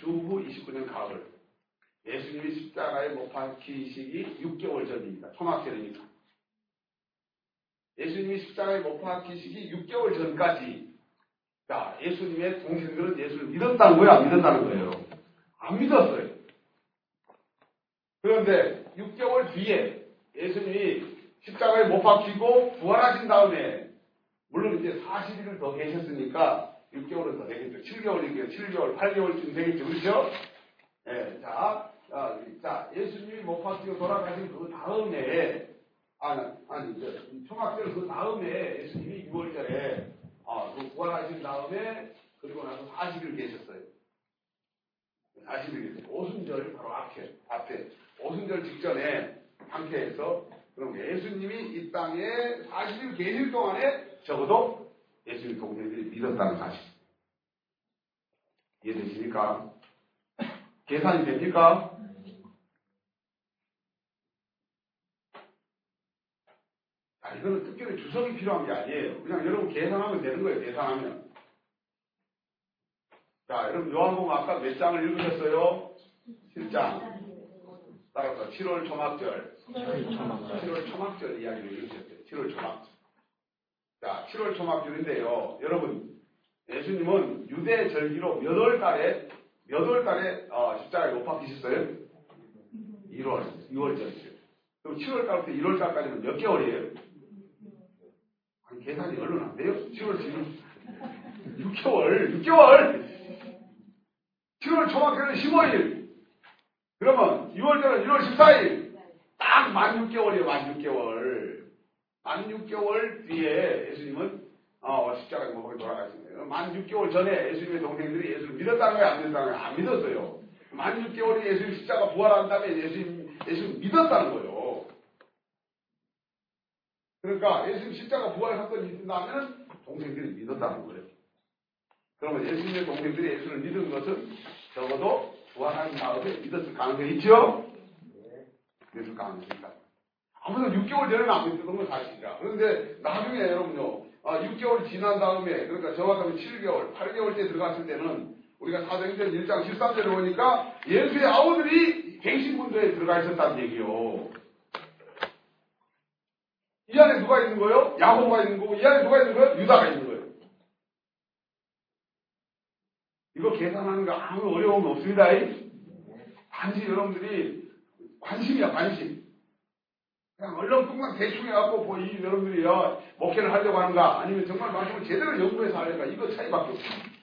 주후 29년 가을. 예수님이 십자가에 못 박히시기 6개월 전입니다. 초막절이니까. 예수님이 십자가에 못 박히시기 6개월 전까지 자, 예수님의 동생들은 예수를 믿었다는 거예요? 안 믿었다는 거예요? 안 믿었어요. 그런데 6개월 뒤에 예수님이 십자가에 못 박히고 부활하신 다음에 물론 이제 40일을 더 계셨으니까 6개월은 더 되겠죠. 7개월이겠죠. 7개월, 8개월쯤 되겠죠. 그렇죠? 예, 자, 아, 자, 예수님이 못 박히고 돌아가신 그 다음에 아니, 아니, 이제 초막절 그 다음에 예수님이 6월절에 아, 그 부활하신 다음에 그리고 나서 40일 계셨어요. 40일 계셨어요. 오순절 바로 앞에, 앞에 오순절 직전에 상태에서 그럼 예수님이 이 땅에 40일 계실 동안에 적어도 예수님 동생들이 믿었다는 사실. 이해되십니까? 계산이 됩니까? 아, 이거는 특별히 주석이 필요한 게 아니에요. 그냥 여러분 계산하면 되는 거예요. 계산하면. 자, 여러분 요한복음 아까 몇 장을 읽으셨어요? 7장. 따라서 7월 초막절. 7월 초막절 이야기를 읽으셨어요. 7월 초막절. 자, 7월 초막절인데요. 여러분, 예수님은 유대 절기로 몇 월 달에, 몇 월 달에 어, 십자가에 못 박히셨어요? 1월, 6월절이죠. 그럼 7월 달부터 1월 달까지는 몇 개월이에요? 아니, 계산이 얼른 안 돼요? 7월 지금 6개월, 6개월! 7월 초막절은 15일. 그러면 6월절은 1월 14일. 딱 만 6개월이에요, 만 6개월. 만 6개월 뒤에 예수님은 어, 십자가에 못 박혀 돌아가신 거예요. 만 6개월 전에 예수님의 동생들이 예수를 믿었다는 거예요, 안 믿었다는 거예요? 안 믿었어요. 만 6개월이 예수님 십자가 부활한 다음에 예수님, 예수님 믿었다는 거예요. 그러니까 예수님 십자가 부활 사건이 있다면 동생들이 믿었다는 거예요. 그러면 예수님의 동생들이 예수를 믿은 것은 적어도 부활한 다음에 믿었을 가능성이 있죠? 믿을 가능성이 있다. 아무도 6개월 전에는 안 믿었던 건 사실이야. 그런데 나중에 여러분요, 아, 6개월 지난 다음에, 그러니까 정확하게 7개월, 8개월째 들어갔을 때는 우리가 사도행전 1장 13절에 보니까 예수의 아우들이 갱신군도에 들어가 있었다는 얘기요. 이 안에 누가 있는 거예요? 야고보가 있는 거고, 이 안에 누가 있는 거예요? 유다가 있는 거예요. 이거 계산하는 거 아무 어려움 없습니다. 단지 여러분들이 관심이야, 관심. 그냥 얼렁뚱땅 대충 해갖고, 뭐, 이 여러분들이 요 목회를 하려고 하는가, 아니면 정말 말씀을 제대로 연구해서 하려는가, 이거 차이밖에 없습니다.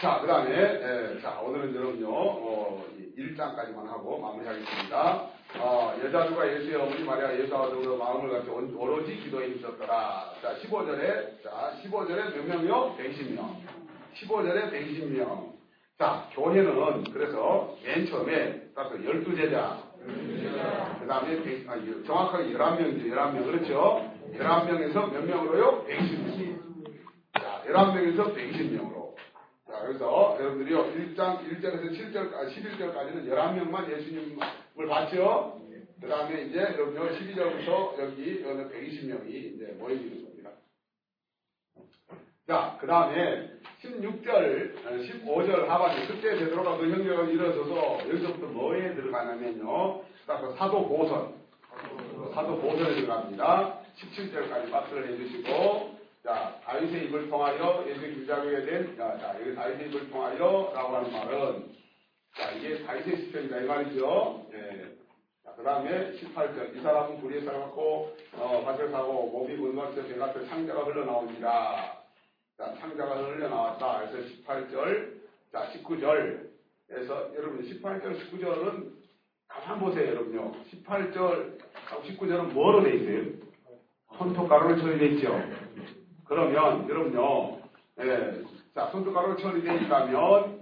자, 그 다음에, 자, 오늘은 여러분요, 어, 1장까지만 하고 마무리하겠습니다. 어, 여자주가 예수의 어머니 마리아 더불어 마음을 같이 온- 오로지 기도에 힘썼더라. 자, 15절에, 자, 15절에 몇 명이요? 120명. 15절에 120명. 자, 교회는 그래서 맨 처음에 따라서 12제자. 그 다음에 아, 정확하게 11명이죠. 11명. 그렇죠? 11명에서 몇 명으로요? 120명. 자, 11명에서 120명으로. 자, 그래서 여러분들이요, 1장, 1절에서 7절, 아, 11절까지는 11명만 예수님 을 봤죠? 그 다음에 이제 여러분요, 12절부터 여기, 여기 120명이 이제 모여지는 겁니다. 자, 그 다음에 16절, 15절 하반기, 그때 베드로가 그 형제가 일어서서 여기서부터 뭐에 들어가냐면요, 딱그 사도 고선, 사도 보선에 들어갑니다. 17절까지 박스를 해주시고, 자, 다윗의 입을 통하여 예수 기자에게 된, 자, 자, 여기 다윗의 입을 통하여 라고 하는 말은, 자, 이게 다윗의 시편이다, 이 말이죠. 예. 자, 그 다음에 18절. 이 사람은 불의에 살았고, 어, 밭을 사고, 몸이 은박에서 제가서 창자가 흘러나옵니다. 자, 창자가 흘러나왔다. 그래서 18절, 자, 19절. 그래서 여러분, 18절, 19절은 가만 보세요, 여러분요. 18절, 19절은 뭐로 돼 있어요? 손톱가루로 처리돼 있죠. 그러면, 여러분요, 예, 자, 손톱가루로 처리돼 있다면, 예,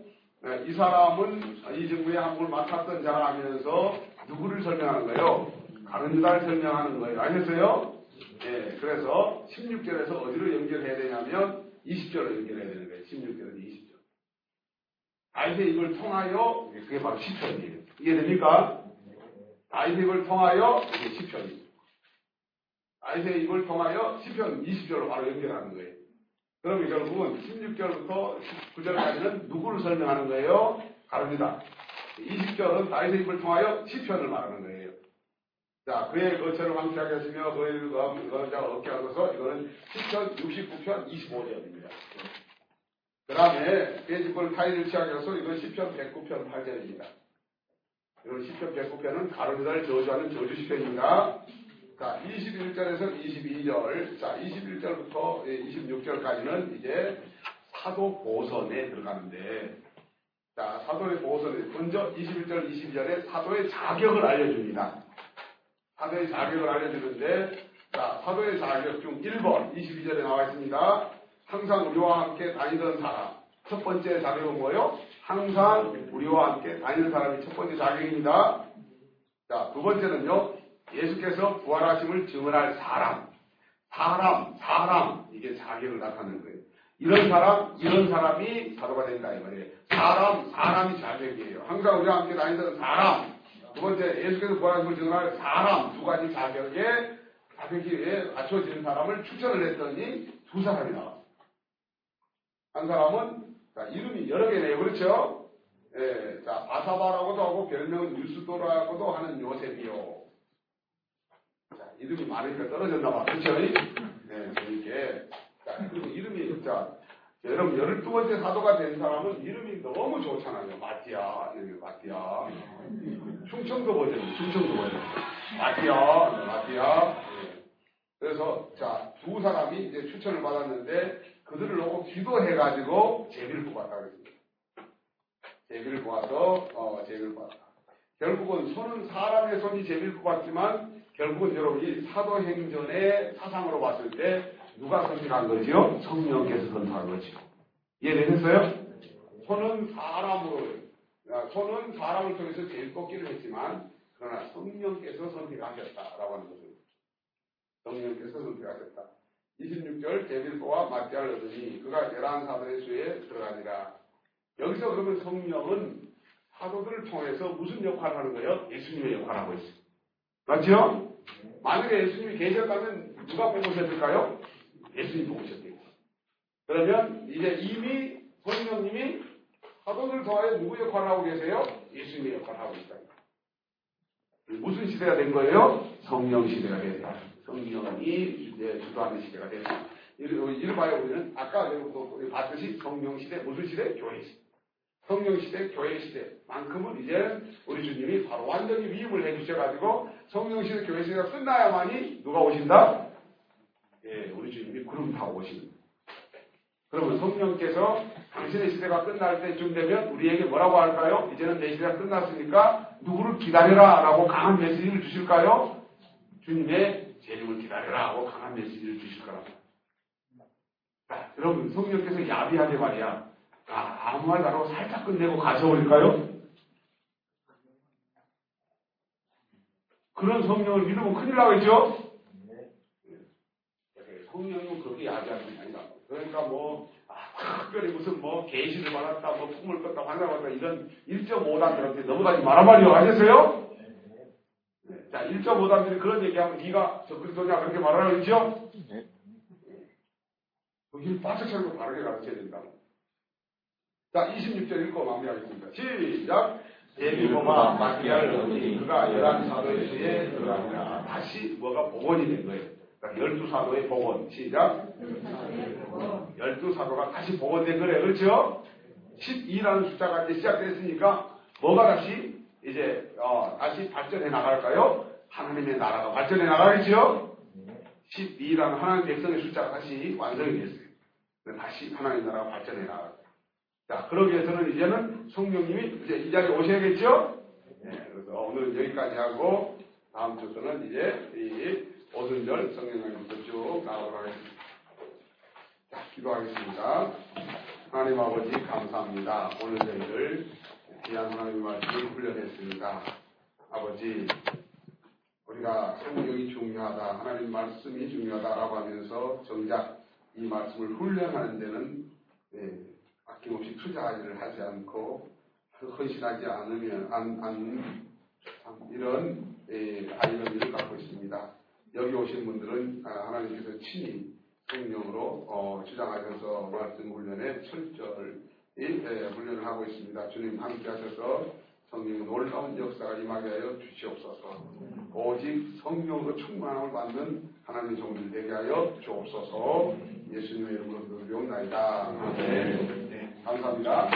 이 사람은 이 정부의 한국을 맡았던 하면서 누구를 설명하는 거예요? 가른 유다를 설명하는 거예요. 아셨어요? 예, 그래서 16절에서 어디로 연결해야 되냐면 20절로 연결해야 되는 거예요. 16절에서 20절. 다윗의 입을 통하여 그게 바로 10편이에요. 이해됩니까? 다윗의 입을 통하여 이게 10편이에요. 다윗의 입을 통하여 10편 20절로 바로 연결하는 거예요. 그러면 결국은 16절부터 19절까지는 누구를 설명하는 거예요? 가릅니다. 20절은 다윗의 입을 통하여 10편을 말하는 거예요. 자, 그의 거처를 황폐하게 하시며 그의 거자 얻게 하소서 이거는 10편, 69편, 25절입니다. 그 다음에 그의 집을 타인을 취하게 하소서 이건 10편, 109편, 8절입니다. 이건 10편, 109편은 가르미다를 저주하는 저주 시편입니다. 자, 21절에서 22절, 자, 21절부터 26절까지는 이제 사도 보선에 들어가는데, 자, 사도의 보선에, 먼저 21절, 22절에 사도의 자격을 알려줍니다. 사도의 자격을 알려주는데, 자, 사도의 자격 중 1번, 22절에 나와 있습니다. 항상 우리와 함께 다니던 사람. 첫 번째 자격은 뭐예요? 항상 우리와 함께 다니는 사람이 첫 번째 자격입니다. 자, 두 번째는요, 예수께서 부활하심을 증언할 사람. 사람, 사람. 이게 자격을 나타내는 거예요. 이런 사람, 이런 사람이 사도가 된다, 이 말이에요. 사람, 사람이 자격이에요. 항상 우리와 함께 다니던 사람. 두 번째, 예수께서 부활하심을 증언할 사람. 두 가지 자격에, 자격에 맞춰지는 사람을 추천을 했더니 두 사람이 나왔어요. 한 사람은, 자, 이름이 여러 개네요. 그렇죠? 예, 자, 바사바라고도 하고, 별명은 뉴스도라고도 하는 요셉이요. 자, 이름이 많으니까 떨어졌나 봐. 그렇죠? 네. 자, 그리고 이름이, 자, 여러분, 열두 번째 사도가 된 사람은 이름이 너무 좋잖아요. 마티아, 여기 마티아. 충청도 버전, 충청도 버전. 마티아, 마티아. 예. 그래서, 자, 두 사람이 이제 추천을 받았는데, 그들을 놓고 기도해가지고 제비를 뽑았다 그랬습니다. 제비를 뽑아서, 어, 제비를 뽑았다. 결국은 손은 사람의 손이 제비를 뽑았지만, 결국은 여러분이 사도행전의 사상으로 봤을 때, 누가 선택한 거지요? 성령께서 선택한 거지요. 이해되셨어요? 손은 사람으로, 아, 손은 사람을 통해서 제일 뽑기를 했지만, 그러나 성령께서 선택하셨다라고 하는 것입니다. 성령께서 선택하셨다. 26절 데빌보와 맞대를 얻으니 그가 열한 사도의 수에 들어가니라. 여기서 그러면 성령은 사도들을 통해서 무슨 역할을 하는 거예요? 예수님의 역할을 하고 있어요. 맞죠? 만약에 예수님이 계셨다면 누가 뽑으셨을까요? 예수님 뽑으셨대요. 그러면 이제 이미 성령님이 사도들 통하여 누구 역할을 하고 계세요? 예수님의 역할을 하고 있다. 무슨 시대가 된 거예요? 성령 시대가 됐다. 성령이 이제 주도하는 시대가 됐다. 이름하여 우리는 아까 봤듯이 성령 시대, 무슨 시대? 교회 시대. 성령 시대, 교회 시대만큼은 이제 우리 주님이 바로 완전히 위임을 해주셔가지고 성령 시대, 교회 시대가 끝나야만이 누가 오신다? 예, 우리 주님이 구름 타고 오십니다. 그러면 성령께서 당신의 시대가 끝날 때쯤 되면 우리에게 뭐라고 할까요? 이제는 내 시대가 끝났으니까 누구를 기다려라 라고 강한 메시지를 주실까요? 주님의 재림을 기다려라 하고 강한 메시지를 주실 거랍니다. 자, 여러분 성령께서 야비하게 말이야. 아, 아무 말안 하고 살짝 끝내고 가져올까요? 그런 성령을 믿으면 큰일 나겠죠? 성령은 그렇게 야비하는 게 아니다. 그러니까 뭐, 아, 특별히 무슨 뭐, 계시를 받았다, 뭐, 꿈을 꿨다, 환상을 받았다, 이런 1.5단들한테 넘어가지 말아 말이요. 아셨어요? 네. 자, 1.5단들이 그런 얘기하면 네가 저 그리스도냐 그렇게 말하라 그랬죠? 네. 거기를 바짝 차리고 바르게 가르쳐야 된다. 자, 26절 읽고 마무리하겠습니다. 시작! 예비고마 마티아를 얻으니 그가 열한 사도의 수에 들어가니라. 다시 뭐가 복원이 된 거예요. 그러니까 열두 사도의 복원. 시작. 열두 사도가 다시 복원된 거래. 그렇죠? 12라는 숫자가 이제 시작됐으니까 뭐가 다시 이제 어, 다시 발전해 나갈까요? 하나님의 나라가 발전해 나가겠죠? 12라는 하나님 백성의 숫자가 다시 완성이 됐어요. 다시 하나님 나라가 발전해 나가요. 자, 그러기 위해서는 이제는 성령님이 이제 이 자리에 오셔야겠죠? 네, 그래서 오늘 여기까지 하고 다음 주서는 이제 이 오순절 성령님부터 쭉 나오도록 하겠습니다. 자, 기도하겠습니다. 하나님 아버지 감사합니다. 오늘 저희를 귀한 하나님 말씀을 훈련했습니다. 아버지, 우리가 성경이 중요하다, 하나님 말씀이 중요하다라고 하면서 정작 이 말씀을 훈련하는 데는 예, 아낌없이 투자를 하지 않고 헌신하지 않으면 안, 안참 이런 예, 아이러니를 갖고 있습니다. 여기 오신 분들은 아, 하나님께서 친히 성령으로 어, 주장하셔서 말씀 훈련에 철저히 예, 훈련을 하고 있습니다. 주님 함께 하셔서 성령의 놀라운 역사가 임하게 하여 주시옵소서. 오직 성령으로 충만함을 받는 하나님의 종들 되게 하여 주옵소서. 예수님의 이름으로 기도드리옵나이다. 아멘. 감사합니다.